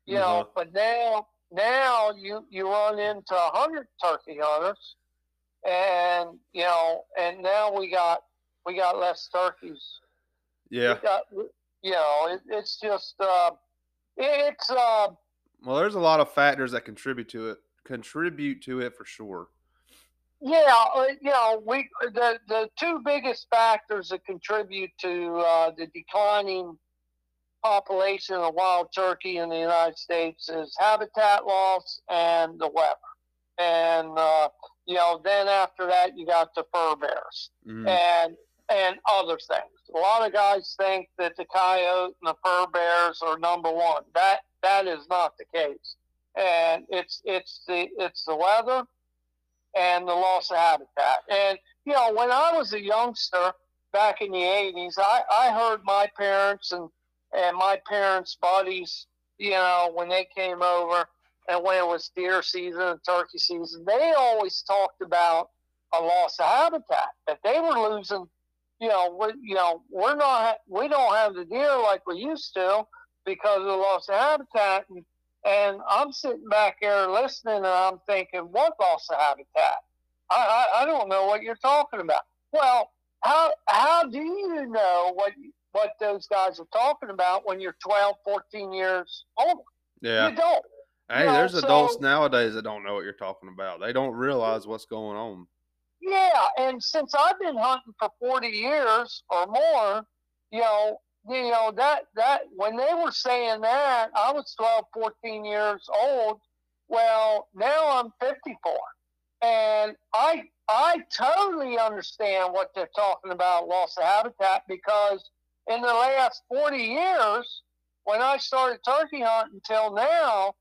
You know, Uh-huh. but now now you you run into a hundred turkey hunters, and you know, and now we got we got less turkeys. Yeah. Got, you know, it, it's just uh, it's uh, Well, there's a lot of factors that contribute to it. Contribute to it for sure. Yeah, uh, you know, we the the two biggest factors that contribute to uh, the declining population of wild turkey in the United States is habitat loss and the weather, and uh, you know, then after that you got the fur bears Mhm. and and other things. A lot of guys think that the coyote and the fur bears are number one. That that is not the case, and it's it's the it's the weather and the loss of habitat. And you know, when I was a youngster back in the '80s, I I heard my parents and and my parents' buddies, you know, when they came over and when it was deer season and turkey season, they always talked about a loss of habitat that they were losing. You know, we, you know, we're not, we don't have the deer like we used to because of the loss of habitat. And, and I'm sitting back there listening, and I'm thinking, what loss of habitat? I, I, I don't know what you're talking about. Well, how how do you know what what those guys are talking about when you're 12, 14 years old? Yeah. You don't. Hey, know, there's so- adults nowadays that don't know what you're talking about. They don't realize what's going on. Yeah, and since I've been hunting for 40 years or more, you know, you know that that when they were saying that, I was 12, 14 years old. Well, now I'm 54, and I I totally understand what they're talking about loss of habitat because in the last 40 years, when I started turkey hunting until now,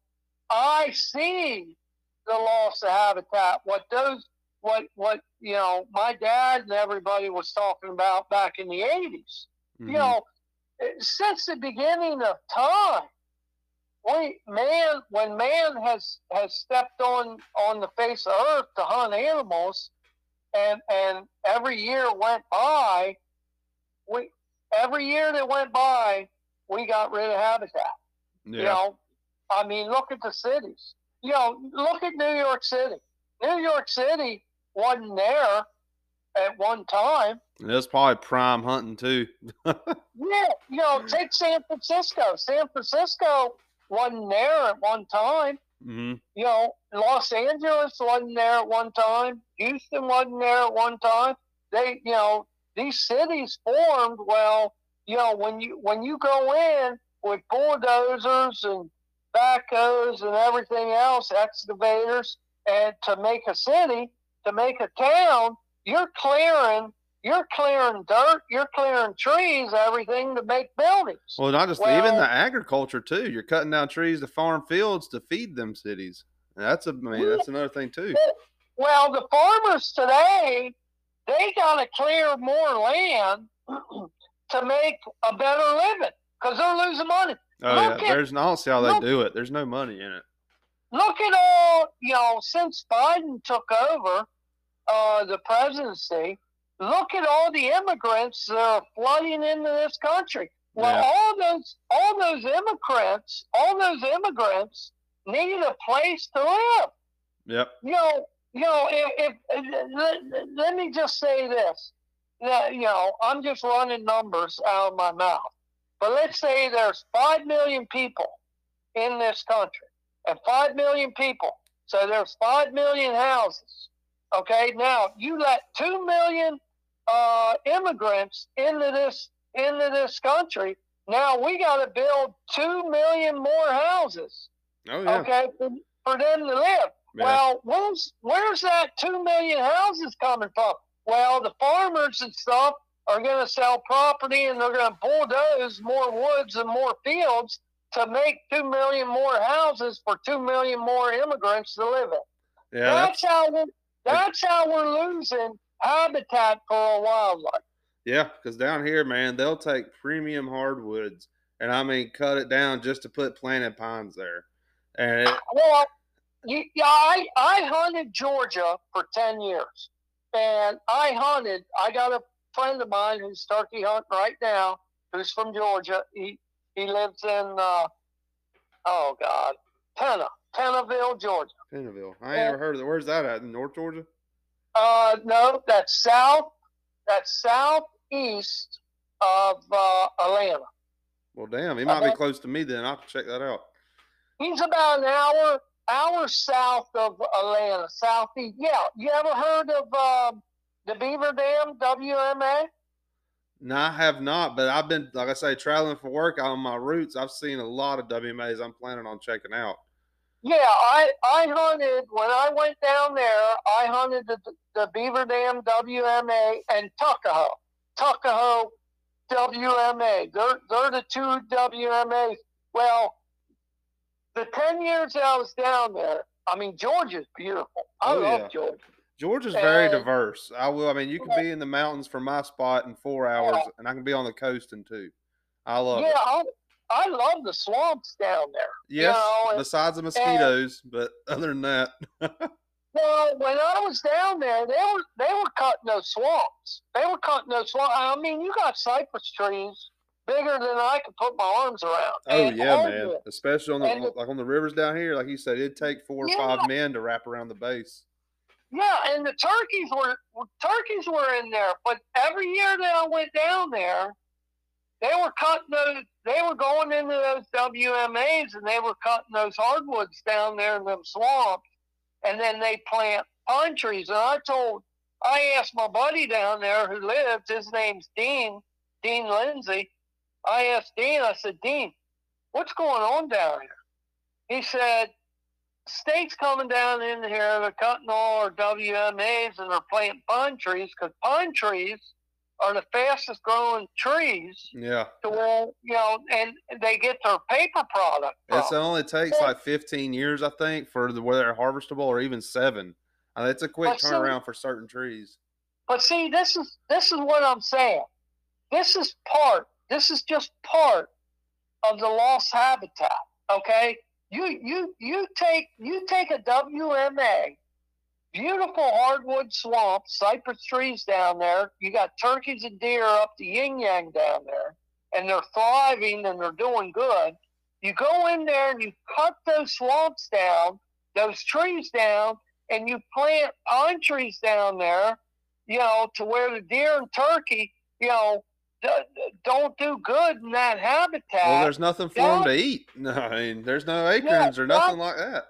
I see the loss of habitat. What those what what you know my dad and everybody was talking about back in the 80s Mhm. you know since the beginning of time we man when man has has stepped on on the face of earth to hunt animals and and every year went by we every year that went by we got rid of habitat yeah. you know, I mean, look at the cities. You know, look at New York City. New York City wasn't there at one time. And That's probably prime hunting too. Yeah, you know, take San Francisco. San Francisco wasn't there at one time. hmm You know, Los Angeles wasn't there at one time. Houston wasn't there at one time. They, you know, these cities formed. Well, you know, when you when you go in with bulldozers and backhoes and everything else, excavators, and to make a city, to make a town, you're clearing, you're clearing dirt, you're clearing trees, everything to make buildings. Well, not just even the agriculture too. You're cutting down trees to farm fields to feed them cities. That's a I mean, that's another thing too. Well, the farmers today, they got to clear more land to make a better living because they're losing money. Oh yeah, at- there's I don't see how they look- do it. There's no money in it. Look at all, you know, since Biden took over uh, the presidency, look at all the immigrants that are flooding into this country. Well, Yeah. all those all those immigrants, all those immigrants need a place to live. Yep. You know, you know, if, if let, let me just say this. That, you know, I'm just running numbers out of my mouth. But let's say there's five million people in this country, and five million people. So there's five million houses. Okay, now you let two million uh, immigrants into this into this country. Now we got to build two million more houses. Oh yeah. Okay, for, for them to live. Yeah. Well, where's where's that two million houses coming from? Well, the farmers and stuff are going to sell property and they're going to bulldoze more woods and more fields to make two million more houses for two million more immigrants to live in. yeah. That's, that's how we're, that's how we're losing habitat for our wildlife. yeah. Because down here, man, they'll take premium hardwoods and I mean cut it down just to put planted pines there. And it, Well, you, yeah, I, I hunted Georgia for 10 years. And I hunted, I got a friend of mine who's turkey hunting right now, who's from Georgia. He, he lives in, uh, oh God, Tenna, Tennaville, Georgia. Pennville. I ain't ever heard of it. Where's that at? In North Georgia? Uh, no, that's south, that's southeast of uh, Atlanta. Well, damn, he might be Uh-huh. close to me then. I'll check that out. He's about an hour hour south of Atlanta, southeast. Yeah, you ever heard of um, the Beaver Dam WMA? No, I have not, but I've been, like I say, traveling for work on my routes. I've seen a lot of WMAs I'm planning on checking out. Yeah, I I hunted when I went down there. I hunted the, the Beaver Dam WMA and Tuckahoe, Tuckahoe WMA. They're they're the two WMAs. Well, the ten years that I was down there, I mean Georgia's beautiful. I Oh, love yeah. Georgia. Georgia's very diverse. I will. I mean, you can be in the mountains from my spot in four hours, and I can be on the coast in two. I love yeah, it. I I love the swamps down there. Yes, know, and- besides the mosquitoes, but other than that, Well, when I was down there, they were they were cutting those swamps. They were cutting those swamps. I mean, you got cypress trees bigger than I could put my arms around. oh And yeah, man. hardwood. Especially on the And- like on the rivers down here, like you said, it'd take four or Yeah. five men to wrap around the base. Yeah, and the turkeys were turkeys were in there. But every year that I went down there, they were cutting those. They were going into those WMAs and they were cutting those hardwoods down there in them swamps, and then they plant pine trees. And I told, I asked my buddy down there who lives. His name's Dean, Dean Lindsay. I asked Dean. I said, Dean, what's going on down here? He said, state's coming down in here. They're cutting all our WMAs and they're planting pine trees because pine trees are the fastest growing trees Yeah, to where, you know, and they get their paper product. It only takes like fifteen years, I think, for the where they're harvestable, or even seven. Uh, it's a quick so- turnaround for certain trees. But see, this is this is what I'm saying. This is part. This is just part of the lost habitat. Okay, you you you take you take a WMA, beautiful hardwood swamp, cypress trees down there. You got turkeys and deer up the yin yang down there, and they're thriving and they're doing good. You go in there and you cut those swamps down, those trees down, and you plant pine trees down there you know, to where the deer and turkey, you know, don't do good in that habitat. Well, there's nothing for them to eat. No, I mean, there's no acorns or nothing like that.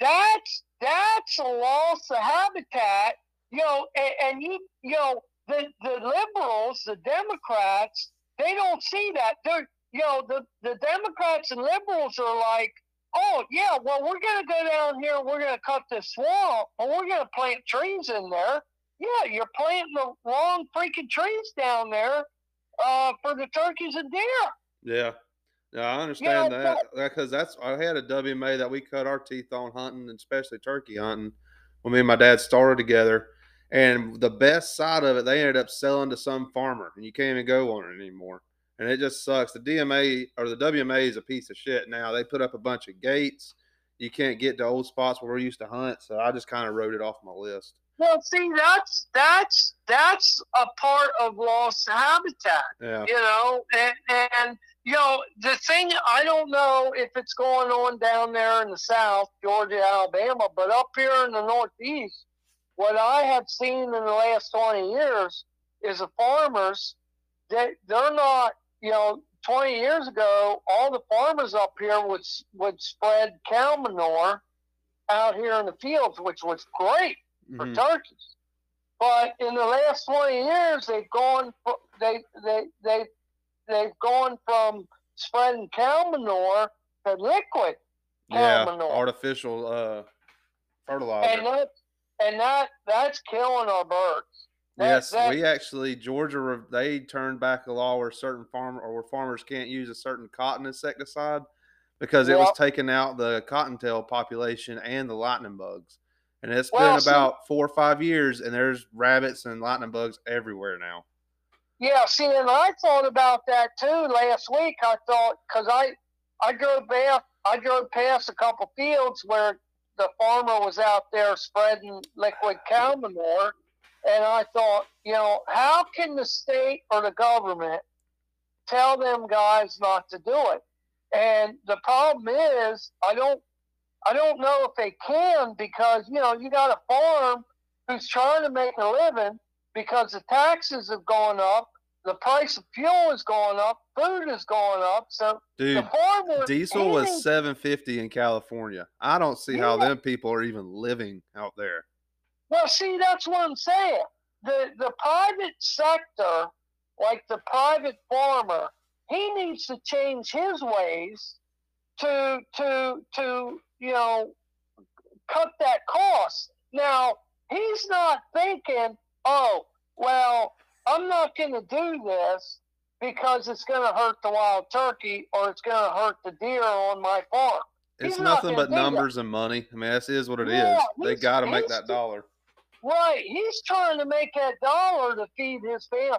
that's that's a loss of habitat. You know, and, and you you know the the liberals, the Democrats, they don't see that. They're you know the the Democrats and liberals are like, oh yeah, well we're gonna go down here, and we're gonna cut this swamp, and we're gonna plant trees in there. Yeah, you're planting the wrong freaking trees down there uh, for the turkeys and deer. Yeah. Yeah, I understand Yeah, that because that's I had a WMA that we cut our teeth on hunting, and especially turkey hunting, when me and my dad started together. And the best side of it, they ended up selling to some farmer, and you can't even go on it anymore. And it just sucks. The DMA or the WMA is a piece of shit now. They put up a bunch of gates. You can't get to old spots where we used to hunt, so I just kind of wrote it off my list. Well, see, that's that's that's a part of lost habitat. Yeah. You know, and, and you know the thing. I don't know if it's going on down there in the South, Georgia, Alabama, but up here in the Northeast, what I have seen in the last twenty years is the farmers that they're not. You know, twenty years ago, all the farmers up here would would spread cow manure out here in the fields, which was great for Mhm. turkeys. But in the last 20 years, they've gone they they they they've gone from spreading cow manure to liquid cow Yeah. manure, Artificial uh, fertilizer. and that and that that's killing our birds. That- Yes, that- we actually Georgia they turned back a law where certain farmer or where farmers can't use a certain cotton insecticide because it was taking out the cottontail population and the lightning bugs. And it's Well, been see- about four or five years, and there's rabbits and lightning bugs everywhere now. Yeah, see, and I thought about that too last week. I thought because I I drove past I drove past a couple fields where the farmer was out there spreading liquid cow manure, and I thought, you know, how can the state or the government tell them guys not to do it? And the problem is, I don't I don't know if they can because you know you got a farm who's trying to make a living because the taxes have gone up, the price of fuel is going up, food is going up. So Dude, the farmer diesel was seven fifty in California. I don't see how Yeah. them people are even living out there. Well, see, that's what I'm saying. The the private sector, like the private farmer, he needs to change his ways to to to you know cut that cost. Now he's not thinking, oh well, I'm not going to do this because it's going to hurt the wild turkey or it's going to hurt the deer on my farm. It's He's nothing gonna but do that. numbers and money. I mean, that is is what it is. Yeah, They got to make that dollar. Right. He's trying to make that dollar to feed his family.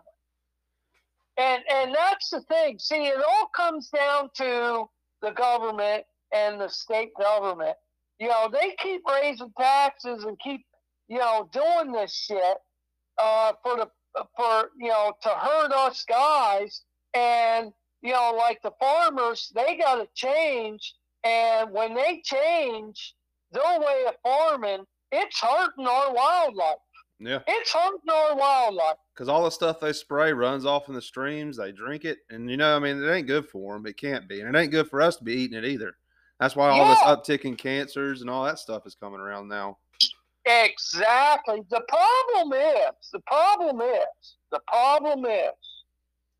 And and that's the thing. See, it all comes down to the government and the state government. You know, they keep raising taxes and keep, you know, doing this shit uh, for the for you know to hurt us guys. And you know, like the farmers, they got to change. And when they change their way of farming, it's hurting our wildlife. Yeah. It's hurting our wildlife. because all the stuff they spray runs off in the streams. They drink it, and you know, I mean, it ain't good for them. It can't be, and it ain't good for us to be eating it either. That's why all this Yeah. uptick in cancers and all that stuff is coming around now. Exactly. The problem is, the problem is, the problem is,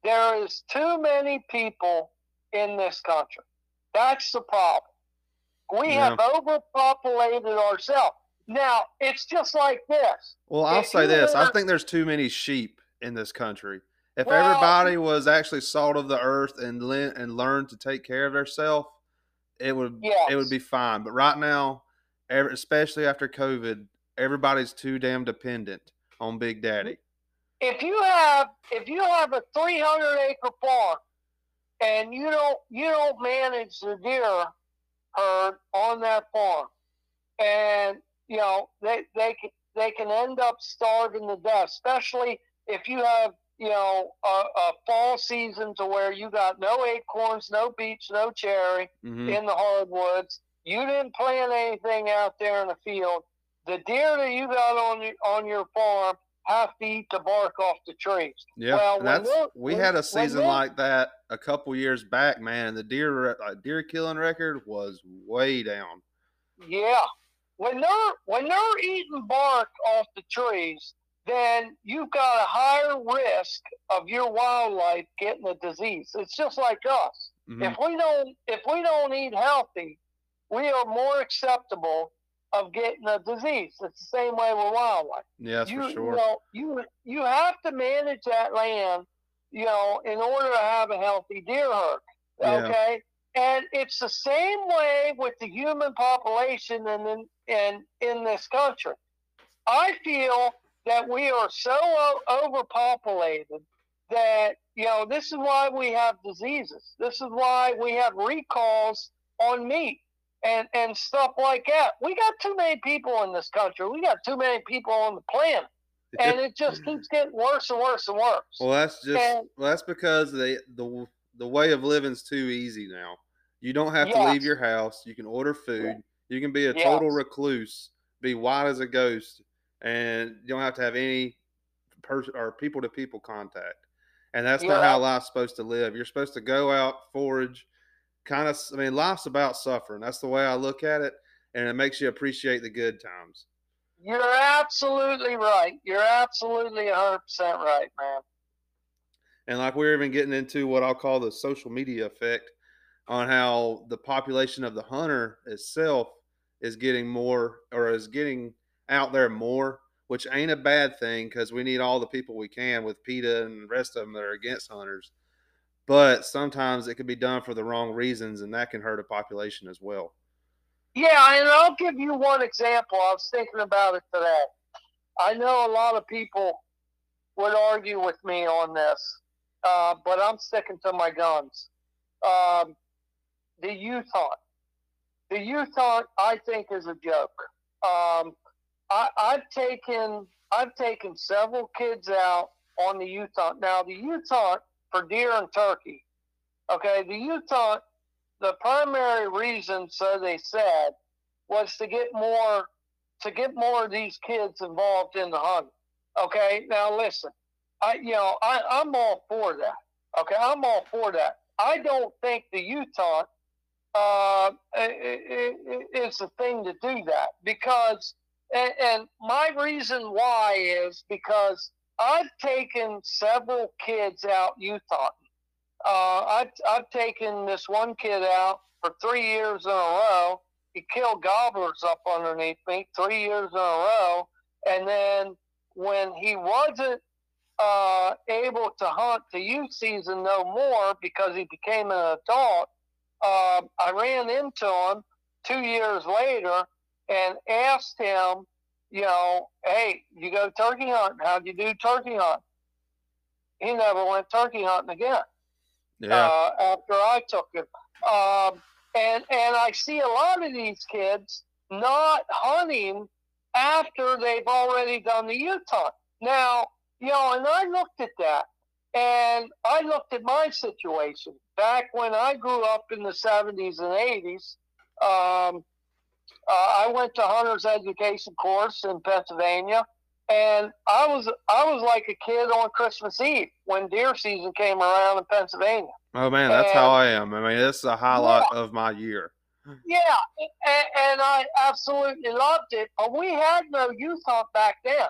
there is too many people in this country. That's the problem. We Yeah. have overpopulated ourselves. Now, it's just like this. Well, I'll If say this: I think there's too many sheep in this country. If Well- everybody was actually salt of the earth and le- and learned to take care of themselves, it would it would be fine. But right now, especially after COVID, everybody's too damn dependent on Big Daddy. if you have if you have a 300 acre farm and you don't you don't manage the deer herd on that farm and you know they they can they can end up starving to death especially if you have you know a, a fall season to where you got no acorns no beech no cherry hmm in the hardwoods you didn't plant anything out there in the field the deer that you got on your on your farm have to eat the bark off the trees Yeah, Well, that's we when- had a season like that a couple years back, man. and The deer re- deer killing record was way down. Yeah. When they're when they're eating bark off the trees, then you've got a higher risk of your wildlife getting a disease. It's just like us. Mhm. If we don't if we don't eat healthy, we are more acceptable of getting a disease. It's the same way with wildlife. Yeah, you, for sure. you know, you you have to manage that land, you know, in order to have a healthy deer herd. Yeah. Okay, and it's the same way with the human population in in in, in this country. I feel that we are so o- overpopulated that you know this is why we have diseases. This is why we have recalls on meat. and and stuff like that. We got too many people in this country. We got too many people on the planet, and it just keeps getting worse and worse and worse. Well, that's just And- well, that's because they the the way of living's too easy now. You don't have to leave your house. You can order food. You can be a total Yes. recluse, be white as a ghost, and you don't have to have any person or people to people contact. And that's not how life's supposed to live. You're supposed to go out, forage, kind of. I mean, life's about suffering. That's the way I look at it, and it makes you appreciate the good times. You're absolutely right. You're absolutely 100% right, man. And like we're even getting into what I'll call the social media effect on how the population of the hunter itself is getting more or is getting out there more, which ain't a bad thing because we need all the people we can with PETA and the rest of them that are against hunters. But sometimes it can be done for the wrong reasons and that can hurt a population as well. Yeah, and I'll give you one example. I was thinking about it today. I know a lot of people would argue with me on this, uh, but I'm sticking to my guns. Um, the youth hunt. The youth hunt, I think, is a joke. Um, I, I've taken I've taken several kids out on the hunt. Now, the hunt for deer and turkey. Okay, the hunt the primary reason, so they said, was to get more to get more of these kids involved in the hunt. Okay, now listen, I you know I, I'm all for that. Okay, I'm all for that. I don't think the hunt uh, is the thing to do that because, and, and my reason why is because I've taken several kids out youth hunting uh, I've, I've taken this one kid out for three years in a row. He killed gobblers up underneath me three years in a row. And then when he wasn't uh, able to hunt the youth season no more because he became an adult, uh, I ran into him two years later and asked him, you know, hey, you go turkey hunting. How'd you do turkey hunting? He never went turkey hunting again Yeah. uh, after I took him. Um, and and I see a lot of these kids not hunting after they've already done the youth hunt. Now, you know, and I looked at that, and I looked at my situation back when I grew up in the '70s and '80s. Um, uh, I went to hunter's education course in Pennsylvania, and I was I was like a kid on Christmas Eve when deer season came around in Pennsylvania. oh man, that's how I am. I mean, this is a highlight of my year. Yeah, and, and I absolutely loved it. But we had no youth hunt back then,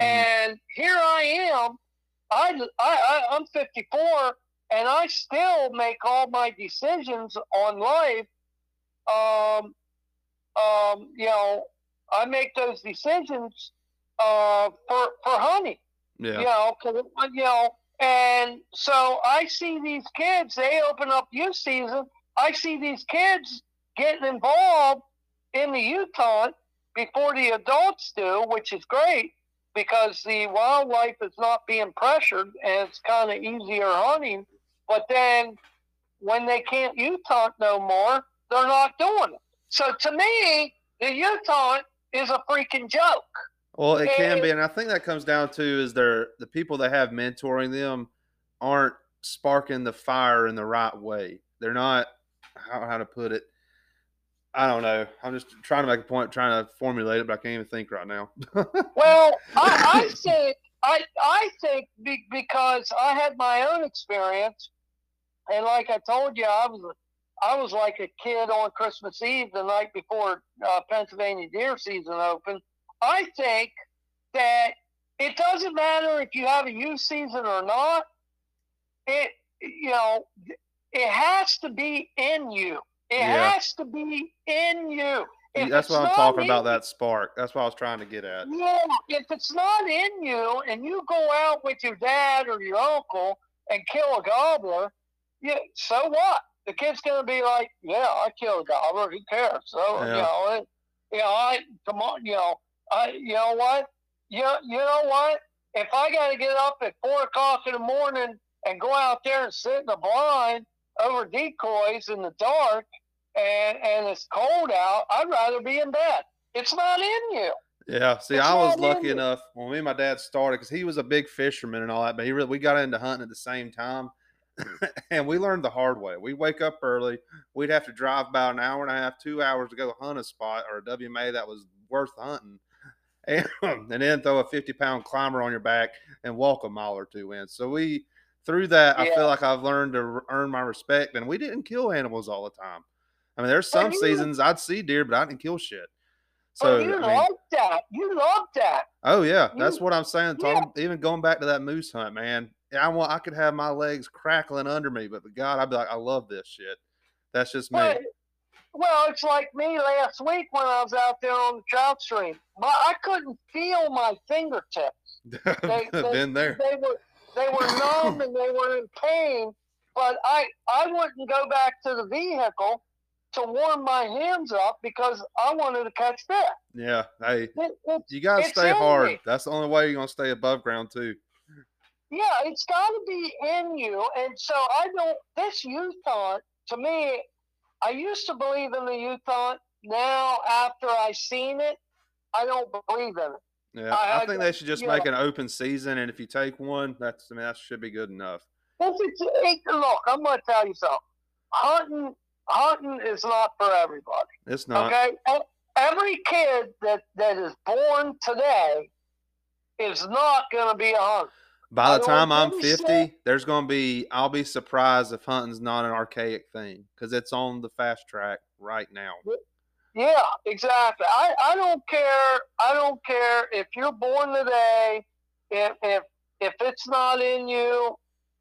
Mhm. and here I am. I, I I'm 54, and I still make all my decisions on life. Um, um, you know, I make those decisions uh, for for hunting. Yeah. You know, 'cause, you know, and so I see these kids. They open up youth season. I see these kids getting involved in the youth hunt before the adults do, which is great because the wildlife is not being pressured and it's kind of easier hunting. But then when they can't youth hunt no more, they're not doing it. So to me, the youth hunt is a freaking joke. Well, it can be, and I think that comes down to is they're the people that have mentoring them aren't sparking the fire in the right way. They're not how how to put it. I don't know. I'm just trying to make a point, trying to formulate it, but I can't even think right now. Well, I, I think I I think be, because I had my own experience, and like I told you, I was I was like a kid on Christmas Eve, the night before uh, Pennsylvania deer season opened. I think that it doesn't matter if you have a youth season or not. It you know it has to be in you. It Yeah. has to be in you. If That's what I'm talking in about. That spark. That's what I was trying to get at. yeah, if it's not in you and you go out with your dad or your uncle and kill a gobbler, yeah, so what? The kid's gonna be like, yeah, I killed a gobbler. Who cares? So you know, it, you know, I come on, you know, I, you know what? You, you know what? If I got to get up at four o'clock in the morning and go out there and sit in the blind over decoys in the dark and and it's cold out, I'd rather be in bed. It's not in you. Yeah. See, It's I was lucky enough when me and my dad started because he was a big fisherman and all that, but he really we got into hunting at the same time. and we learned the hard way. We wake up early. We'd have to drive about an hour and a half, two hours to go hunt a spot or a WMA that was worth hunting. And, and then throw a 50 pound climber on your back and walk a mile or two in. So we, through that, I feel like I've learned to earn my respect. And we didn't kill animals all the time. I mean, there's some seasons I'd see deer, but I didn't kill shit. So you I mean, love that. You love that. Oh yeah, that's You- what I'm saying. Yeah. Even going back to that moose hunt, man. Yeah, I want I could have my legs crackling under me, but God, I'd be like, I love this shit. That's just me. But, well, it's like me last week when I was out there on the trout stream. My, I couldn't feel my fingertips. they- they- Been there. They were they were numb and they were in pain. But I I wouldn't go back to the vehicle to warm my hands up because I wanted to catch fish. Yeah. Hey, It, it's you gotta stay hard. me. That's the only way you're gonna stay above ground too. Yeah, it's got to be in you. And so I don't, this youth hunt, to me, I used to believe in the youth hunt. Now, after I seen it, I don't believe in it. Yeah. I- I, I think they should just make an open season, and if you take one, that's I mean that should be good enough. It's, it, look, I'm going to tell you something. Hunting, hunting is not for everybody. It's not. Okay? Every kid that, that is born today is not going to be a hunter. By the time I'm think so. 50, there's going to be, I'll be surprised if hunting's not an archaic thing because it's on the fast track right now. Yeah, exactly. I, I don't care. I don't care if you're born today. If if if it's not in you,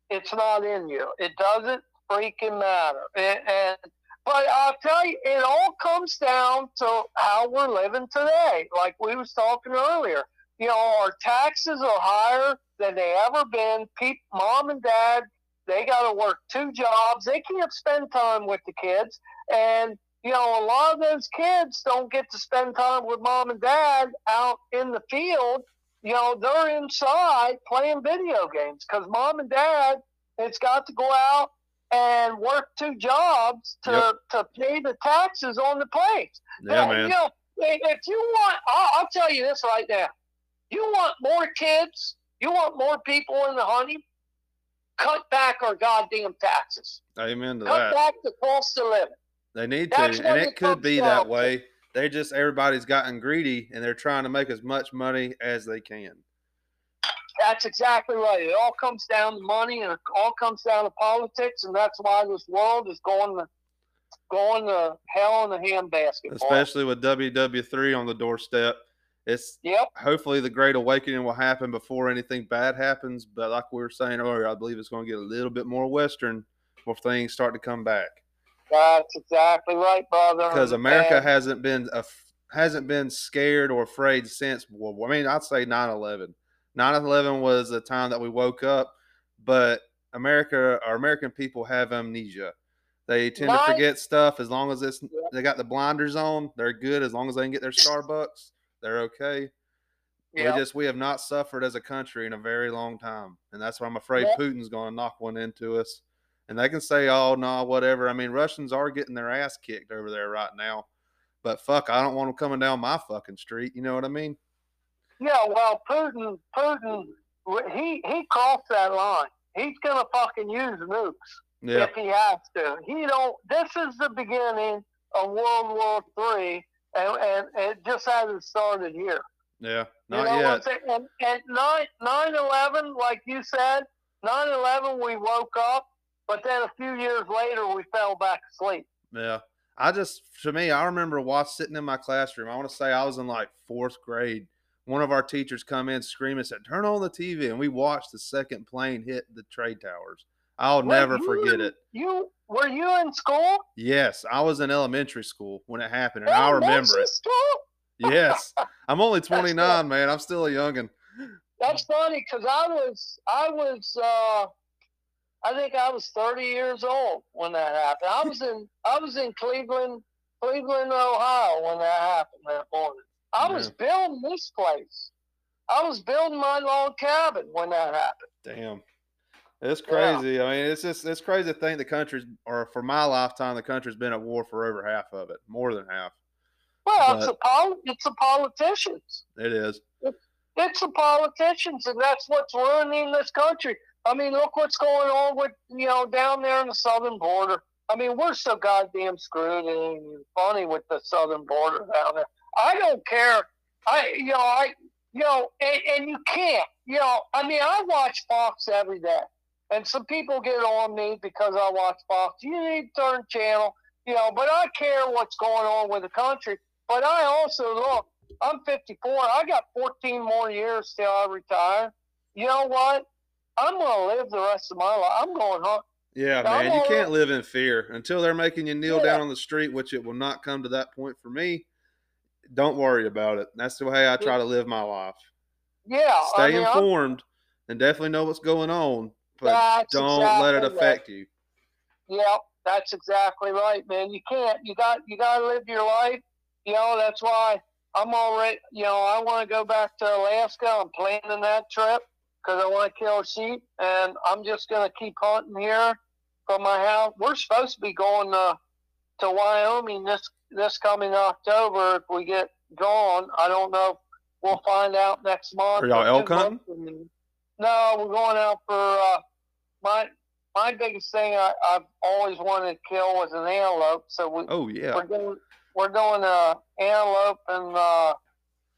it's not in you. It doesn't freaking matter. And, and but I'll tell you, it all comes down to how we're living today. Like we was talking earlier, you know, our taxes are higher than they ever been. People, mom and dad, they got to work two jobs. They can't spend time with the kids, and you know, a lot of those kids don't get to spend time with mom and dad out in the field. You know, they're inside playing video games because mom and dad it's got to go out and work two jobs to, Yep. to pay the taxes on the place. Yeah, Uh, man. You know, if you want, I'll, I'll tell you this right now. You want more kids, you want more people in the hunting, cut back our goddamn taxes. Amen to Cut that. Cut back the cost of living. They need That's to, and it it could be that to. way. They just everybody's gotten greedy and they're trying to make as much money as they can. That's exactly right. It all comes down to money, and it all comes down to politics, and that's why this world is going to going to hell in a handbasket. boy. Especially with WW3 on the doorstep. It's Yep. hopefully the great awakening will happen before anything bad happens. But like we were saying earlier, I believe it's going to get a little bit more Western before things start to come back. That's exactly right, brother. because America hasn't been a, hasn't been scared or afraid since. Well, I mean, I'd say 9/11. 9/11 was the time that we woke up, but America, our American people have amnesia. They tend to forget stuff as long as it's they got the blinders on. They're good as long as they can get their Starbucks. They're okay. Yep. We just we have not suffered as a country in a very long time, and that's why I'm afraid Yep. Putin's going to knock one into us. And they can say, "Oh no, whatever." I mean, Russians are getting their ass kicked over there right now, but fuck, I don't want them coming down my fucking street. You know what I mean? Yeah, well, Putin, Putin, he he crossed that line. He's gonna fucking use nukes Yeah, if he has to. He don't. This is the beginning of World War Three, and, and it just hasn't started here. yeah, You not know yet. And, and 9 9 11, like you said, 9 11, we woke up, but then a few years later, we fell back asleep. Yeah. I just, to me, I remember watch sitting in my classroom. I want to say I was in like fourth grade. One of our teachers come in screaming, said, "Turn on the TV," and we watched the second plane hit the trade towers. I'll Wait, never forget were- it. You were you in school? Yes, I was in elementary school when it happened, and I remember Elementary it. School? Yes, I'm only That's good. 29, man. I'm still a youngin. That's funny because I was I was uh, I think I was 30 years old when that happened. I was in I was in Cleveland, Cleveland, Ohio when that happened that morning. I was building this place. I was building my log cabin when that happened. Damn. It's Yeah. crazy. I mean, it's just it's crazy to think the country's or for my lifetime the country's been at war for over half of it, more than half. Well, it's the pol- it's the politicians. It is. It's the politicians, and that's what's ruining this country. I mean, look what's going on with you know down there in the southern border. I mean, we're so goddamn screwed and funny with the southern border down there. I don't care. I you know I you know and, and you can't. You know, I mean, I watch Fox every day, and some people get on me because I watch Fox. You need to turn channel. You know, but I care what's going on with the country. But I also look. I'm 54. I got 14 more years till I retire. You know what? I'm gonna live the rest of my life. I'm going home. Yeah, I'm man, you can't live in fear until they're making you kneel Yeah. down on the street, which it will not come to that point for me. Don't worry about it. That's the way I try to live my life. Yeah, Stay I mean, I'm- informed and definitely know what's going on, but that's don't let it exactly affect you. Right. Yep, that's exactly right, man. You can't. You got. You got to live your life. You know, that's why I'm already. You know, I want to go back to Alaska. I'm planning that trip because I want to kill sheep, and I'm just gonna keep hunting here from my house. We're supposed to be going to to Wyoming this this coming October if we get gone. I don't know. We'll find out next month. Are y'all elk hunting? Months from now. No, we're going out for uh, my my biggest thing. I, I've always wanted to kill was an antelope. So we Oh yeah, we're doing we're doing a antelope and uh,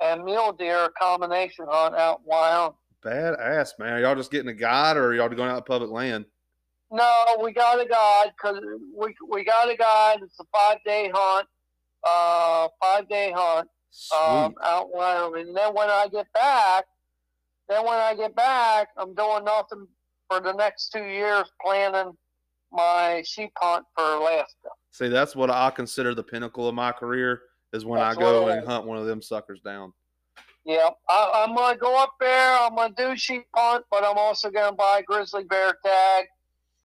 and mule deer combination hunt out in Wyoming. badass man. Are y'all just getting a guide, or are y'all going out public land? No, we got a guide because we we got a guide. It's a five day hunt, uh, five day hunt Sweet. um, out in Wyoming. And then when I get back, then when I get back, I'm doing nothing for the next two years, planning my sheep hunt for Alaska. See, that's what I consider the pinnacle of my career is when That's I go and hunt one of them suckers down. Yeah, I, I'm gonna go up there. I'm gonna do sheep hunt, but I'm also gonna buy a grizzly bear tag.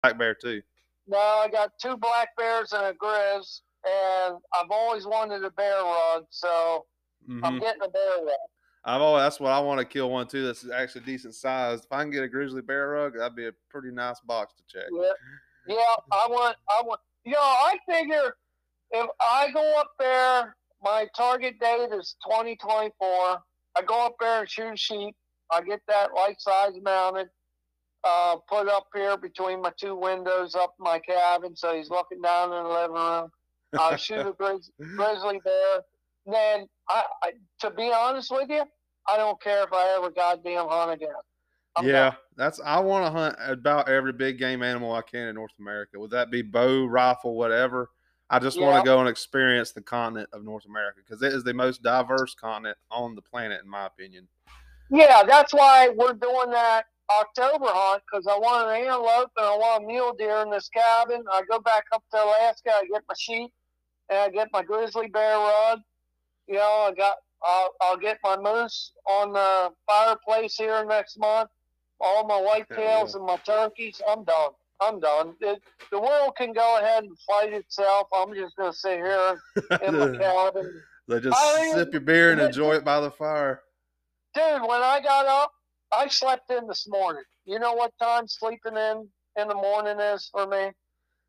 Black bear too. No, I got two black bears and a grizz, and I've always wanted a bear rug, so Mhm. I'm getting a bear rug. I've always that's what I want to kill one too. That's actually decent sized. If I can get a grizzly bear rug, that'd be a pretty nice box to check. Yeah, yeah. I want, I want. You know, I figure if I go up there, my target date is 2024. I go up there and shoot sheep. I get that life size mounted, uh, put up here between my two windows up in my cabin, so he's looking down in the living room. I shoot a grizz, grizzly bear. Then, I, I, to be honest with you, I don't care if I ever goddamn hunt again. I'm yeah, done. that's I want to hunt about every big game animal I can in North America. Would that be bow, rifle, whatever? I just want to go and experience the continent of North America because it is the most diverse continent on the planet, in my opinion. Yeah, that's why we're doing that October hunt because I want an antelope and I want a mule deer in this cabin. I go back up to Alaska, I get my sheep, and I get my grizzly bear rug. You know, I got I'll, I'll get my moose on the fireplace here next month. All my whitetails and my turkeys. I'm done. I'm done. It, the world can go ahead and fight itself. I'm just gonna sit here in my cabin. They just I sip your beer and enjoy it by the fire. dude, when I got up, I slept in this morning. You know what time sleeping in in the morning is for me?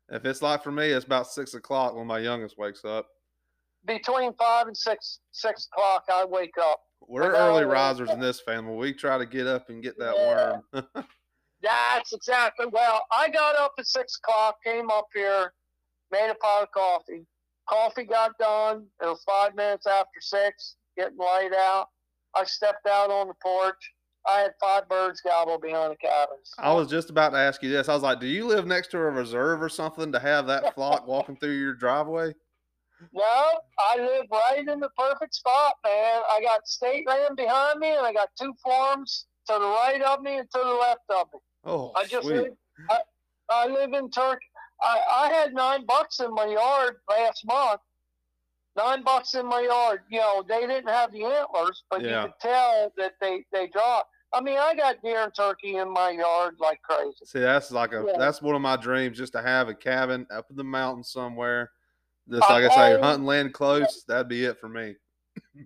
If it's like for me, it's about six o'clock when my youngest wakes up. Between five and six six o'clock, I wake up. We're early risers in this family. We try to get up and get that Yeah. worm. That's exactly. Well, I got up at six o'clock, came up here, made a pot of coffee. Coffee got done. It was five minutes after six, getting light out. I stepped out on the porch. I had five birds gobble behind the cabins. I was just about to ask you this. I was like, do you live next to a reserve or something to have that flock walking through your driveway? No, I live right in the perfect spot, man. I got state land behind me, and I got two farms to the right of me and to the left of me. Oh, I just sweet. live. I, I live in Turkey. I, I had nine bucks in my yard last month. Nine bucks in my yard. You know, they didn't have the antlers, but Yeah. you could tell that they they dropped. I mean, I got deer and turkey in my yard like crazy. See, that's like a Yeah. that's one of my dreams, just to have a cabin up in the mountains somewhere. Just I like I say, hunting land close. That'd be it for me.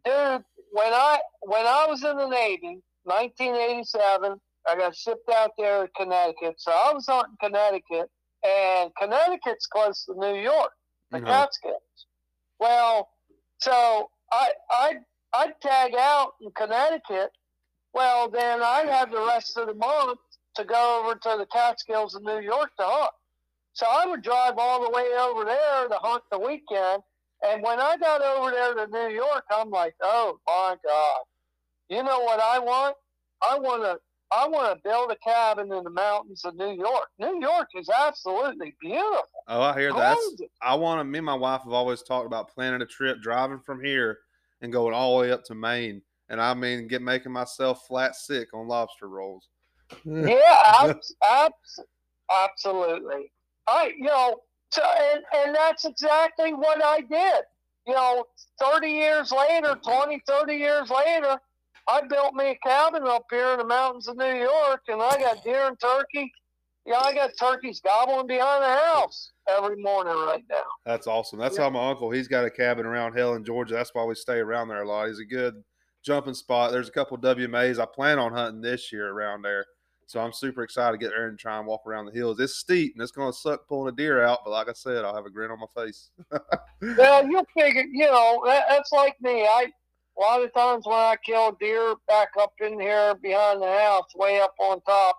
dude when i when i was in the navy 1987 I got shipped out there to Connecticut. So I was hunting Connecticut, and Connecticut's close to New York, the Mhm. Catskills. Well, so I I I'd tag out in Connecticut. Well, then I'd have the rest of the month to go over to the Catskills in New York to hunt. So I would drive all the way over there to hunt the weekend. And when I got over there to New York, I'm like, oh my God. You know what I want? I want to I want to build a cabin in the mountains of New York. New York is absolutely beautiful. Oh, I hear that. I want to. Me and my wife have always talked about planning a trip, driving from here and going all the way up to Maine. And I mean, get making myself flat sick on lobster rolls. yeah, abs- abs- absolutely. I, you know, so, and, and that's exactly what I did. You know, 30 years later, 20, 30 years later, I built me a cabin up here in the mountains of New York, and I got deer and turkey. Yeah, I got turkeys gobbling behind the house every morning right now. That's awesome. That's Yeah. how my uncle. He's got a cabin around Helen Georgia. That's why we stay around there a lot. He's a good jumping spot. There's a couple WMAs I plan on hunting this year around there. So I'm super excited to get there and try and walk around the hills. It's steep and it's going to suck pulling a deer out, but like I said, I'll have a grin on my face. Well, you'll figure, you know, that, that's like me. I a lot of times when I kill deer back up in here behind the house, way up on top,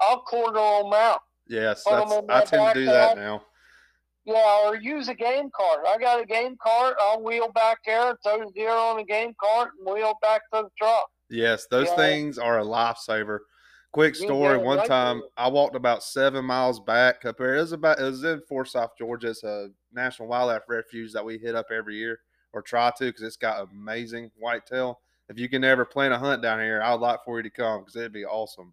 I'll quarter them out. yes, Put 'em that's, in I tend to do that now. Yeah, or use a game cart. I got a game cart. I'll wheel back there and throw the deer on the game cart and wheel back to the truck. Yes, those Yeah. things are a lifesaver. Quick story. it One right time there. I walked about seven miles back up here. It was about it was in Forsyth, Georgia. It's a national wildlife refuge that we hit up every year or try to because it's got amazing whitetail. If you can ever plan a hunt down here, I would like for you to come because it'd be awesome.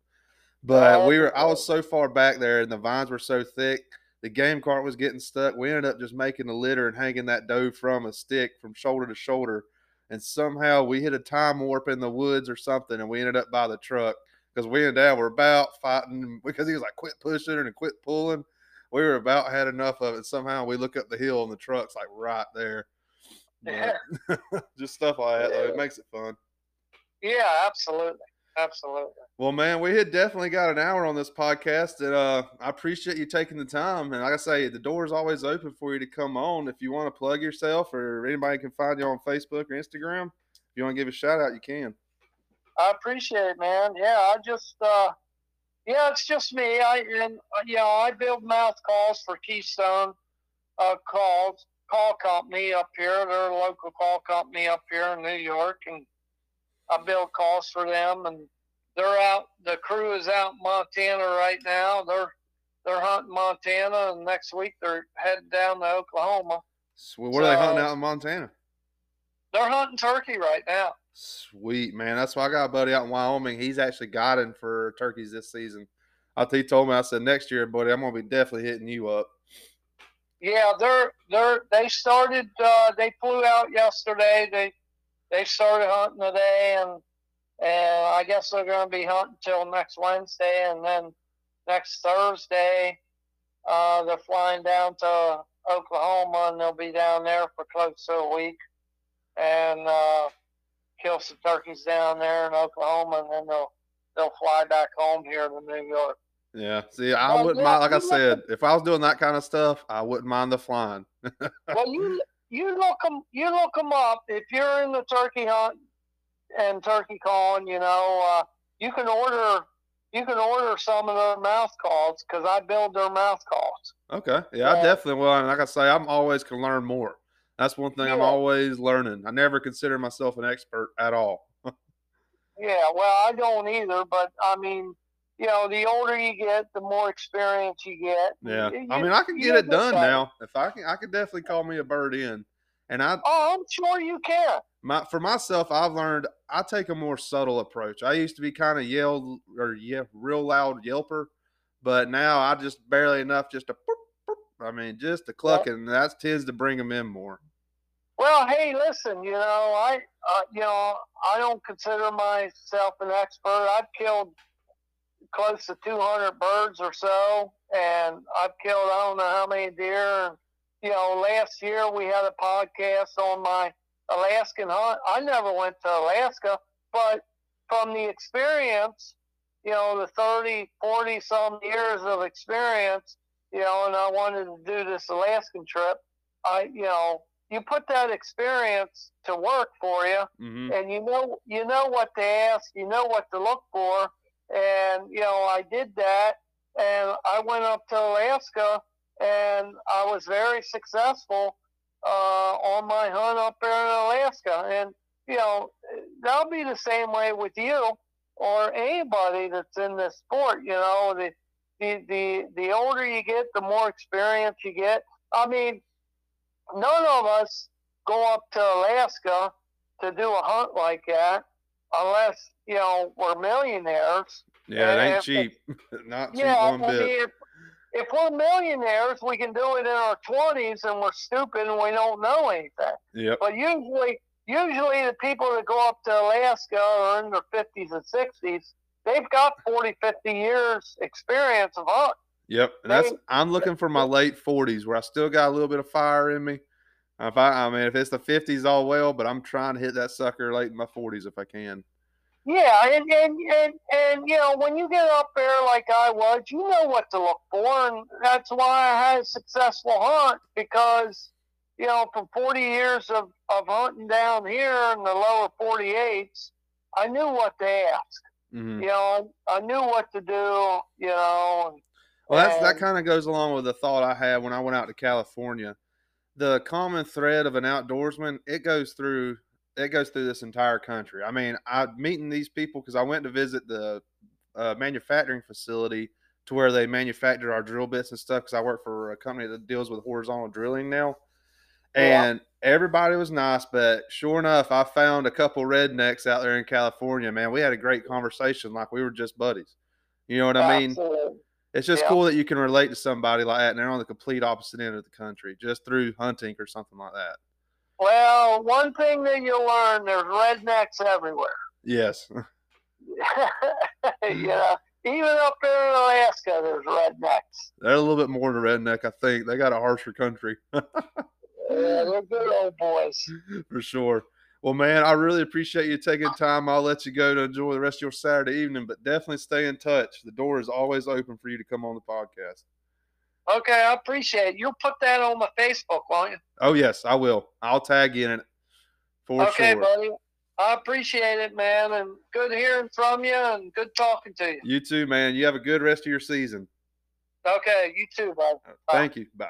But Oh, we were I was so far back there and the vines were so thick. The game cart was getting stuck. We ended up just making a litter and hanging that doe from a stick from shoulder to shoulder. And somehow we hit a time warp in the woods or something, and we ended up by the truck because we and Dad were about fighting because he was like, "Quit pushing and quit pulling." We were about had enough of it. Somehow we look up the hill and the truck's like right there. Yeah. Just stuff like that. Though. It makes it fun. Yeah, absolutely, absolutely. Well, man, we had definitely got an hour on this podcast, and uh, I appreciate you taking the time. And like I say, the door is always open for you to come on if you want to plug yourself, or anybody can find you on Facebook or Instagram. If you want to give a shout out, you can. I appreciate it, man. Yeah, I just, uh, yeah, it's just me. I and uh, you know, I build mouth calls for Keystone uh, calls call company up here. They're a local call company up here in New York, and I build calls for them. And they're out. The crew is out in Montana right now. They're they're hunting Montana, and next week they're heading down to Oklahoma. Sweet. What are they hunting out in Montana? They're hunting turkey right now. Sweet man, that's why I got a buddy out in Wyoming. He's actually guiding for turkeys this season. I he told me I said next year, buddy, I'm gonna be definitely hitting you up. Yeah, they're they're they started. Uh, they flew out yesterday. They they started hunting today, and and I guess they're to be hunting till next Wednesday, and then next Thursday, uh, they're flying down to Oklahoma, and they'll be down there for close to a week, and uh, kill some turkeys down there in Oklahoma, and then they'll they'll fly back home here to New York. Yeah. See, I Well, wouldn't yeah, mind. Like I look said, if I was doing that kind of stuff, I wouldn't mind the flying. well, you you look them you look 'em up if you're in the turkey hunt and turkey calling. You know, uh, you can order you can order some of their mouth calls because I build their mouth calls. Okay. Yeah, I definitely will. And like I say, I'm always can learn more. That's one thing I'm always learning. I never consider myself an expert at all. Yeah, well, I don't either, but I mean, you know, the older you get, the more experience you get. Yeah. You- I mean, I can get it done now. If I can, I could definitely call me a bird in. And I, Oh, I'm sure you can. my for myself, I've learned I take a more subtle approach. I used to be kind of yelled or yeah, real loud yelper, but now I just barely enough just to. Boop, boop. I mean, just a clucking. and That tends to bring them in more. Well, hey, listen, you know, I, uh, you know, I don't consider myself an expert. I've killed close to 200 birds or so, and I've killed I don't know how many deer. You know, last year we had a podcast on my Alaskan hunt. I never went to Alaska, but from the experience, you know, the 30, 40 some years of experience, you know, and I wanted to do this Alaskan trip, I, you know, you put that experience to work for you, hmm and you know, you know what to ask, you know what to look for, and you know, I did that, and I went up to Alaska, and I was very successful uh, on my hunt up there in Alaska, and you know, that'll be the same way with you or anybody that's in this sport. You know, the the the, the older you get, the more experience you get. I mean, none of us go up to Alaska to do a hunt like that unless you know we're millionaires. Yeah, it ain't Yeah, cheap. Not cheap Yeah, one I bit. if, if we're millionaires, we can do it in our twenties, and we're stupid and we don't know anything. Yep. But usually, usually the people that go up to Alaska are in their fifties and sixties. They've got 40, 50 years experience of hunting. Yep. That's I'm looking for my late forties where I still got a little bit of fire in me. If I I mean if it's the fifties all well, but I'm trying to hit that sucker late in my forties if I can. Yeah, and, and and and you know when you get up there like I was, you know what to look for, and that's why I had a successful hunt because you know from 40 years of of hunting down here in the lower 48s, I knew what to ask. hmm You know, I, I knew what to do. You know, and, Well, that's that kind of goes along with the thought I had when I went out to California. The common thread of an outdoorsman it goes through it goes through this entire country. I mean, I'm meeting these people because I went to visit the uh, manufacturing facility to where they manufacture our drill bits and stuff because I work for a company that deals with horizontal drilling now. Yeah. And everybody was nice, but sure enough, I found a couple rednecks out there in California. Man, we had a great conversation like we were just buddies. You know what I mean? It's just Yeah. cool that you can relate to somebody like that and they're on the complete opposite end of the country just through hunting or something like that. Well, one thing that you'll learn: there's rednecks everywhere. Yes. you know, even up there in Alaska, there's rednecks. They're a little bit more than a redneck, I think. They got a harsher country Yeah, they're good old boys. for sure. Well, man, I really appreciate you taking time. I'll let you go to enjoy the rest of your Saturday evening, but definitely stay in touch. The door is always open for you to come on the podcast. Okay, I appreciate it. You'll put that on my Facebook, won't you? Oh, yes, I will. I'll tag you in it for okay, sure. buddy. I appreciate it, man, and good hearing from you and good talking to you. You too, man. You have a good rest of your season. Okay, you too, bud. Thank you. Bye.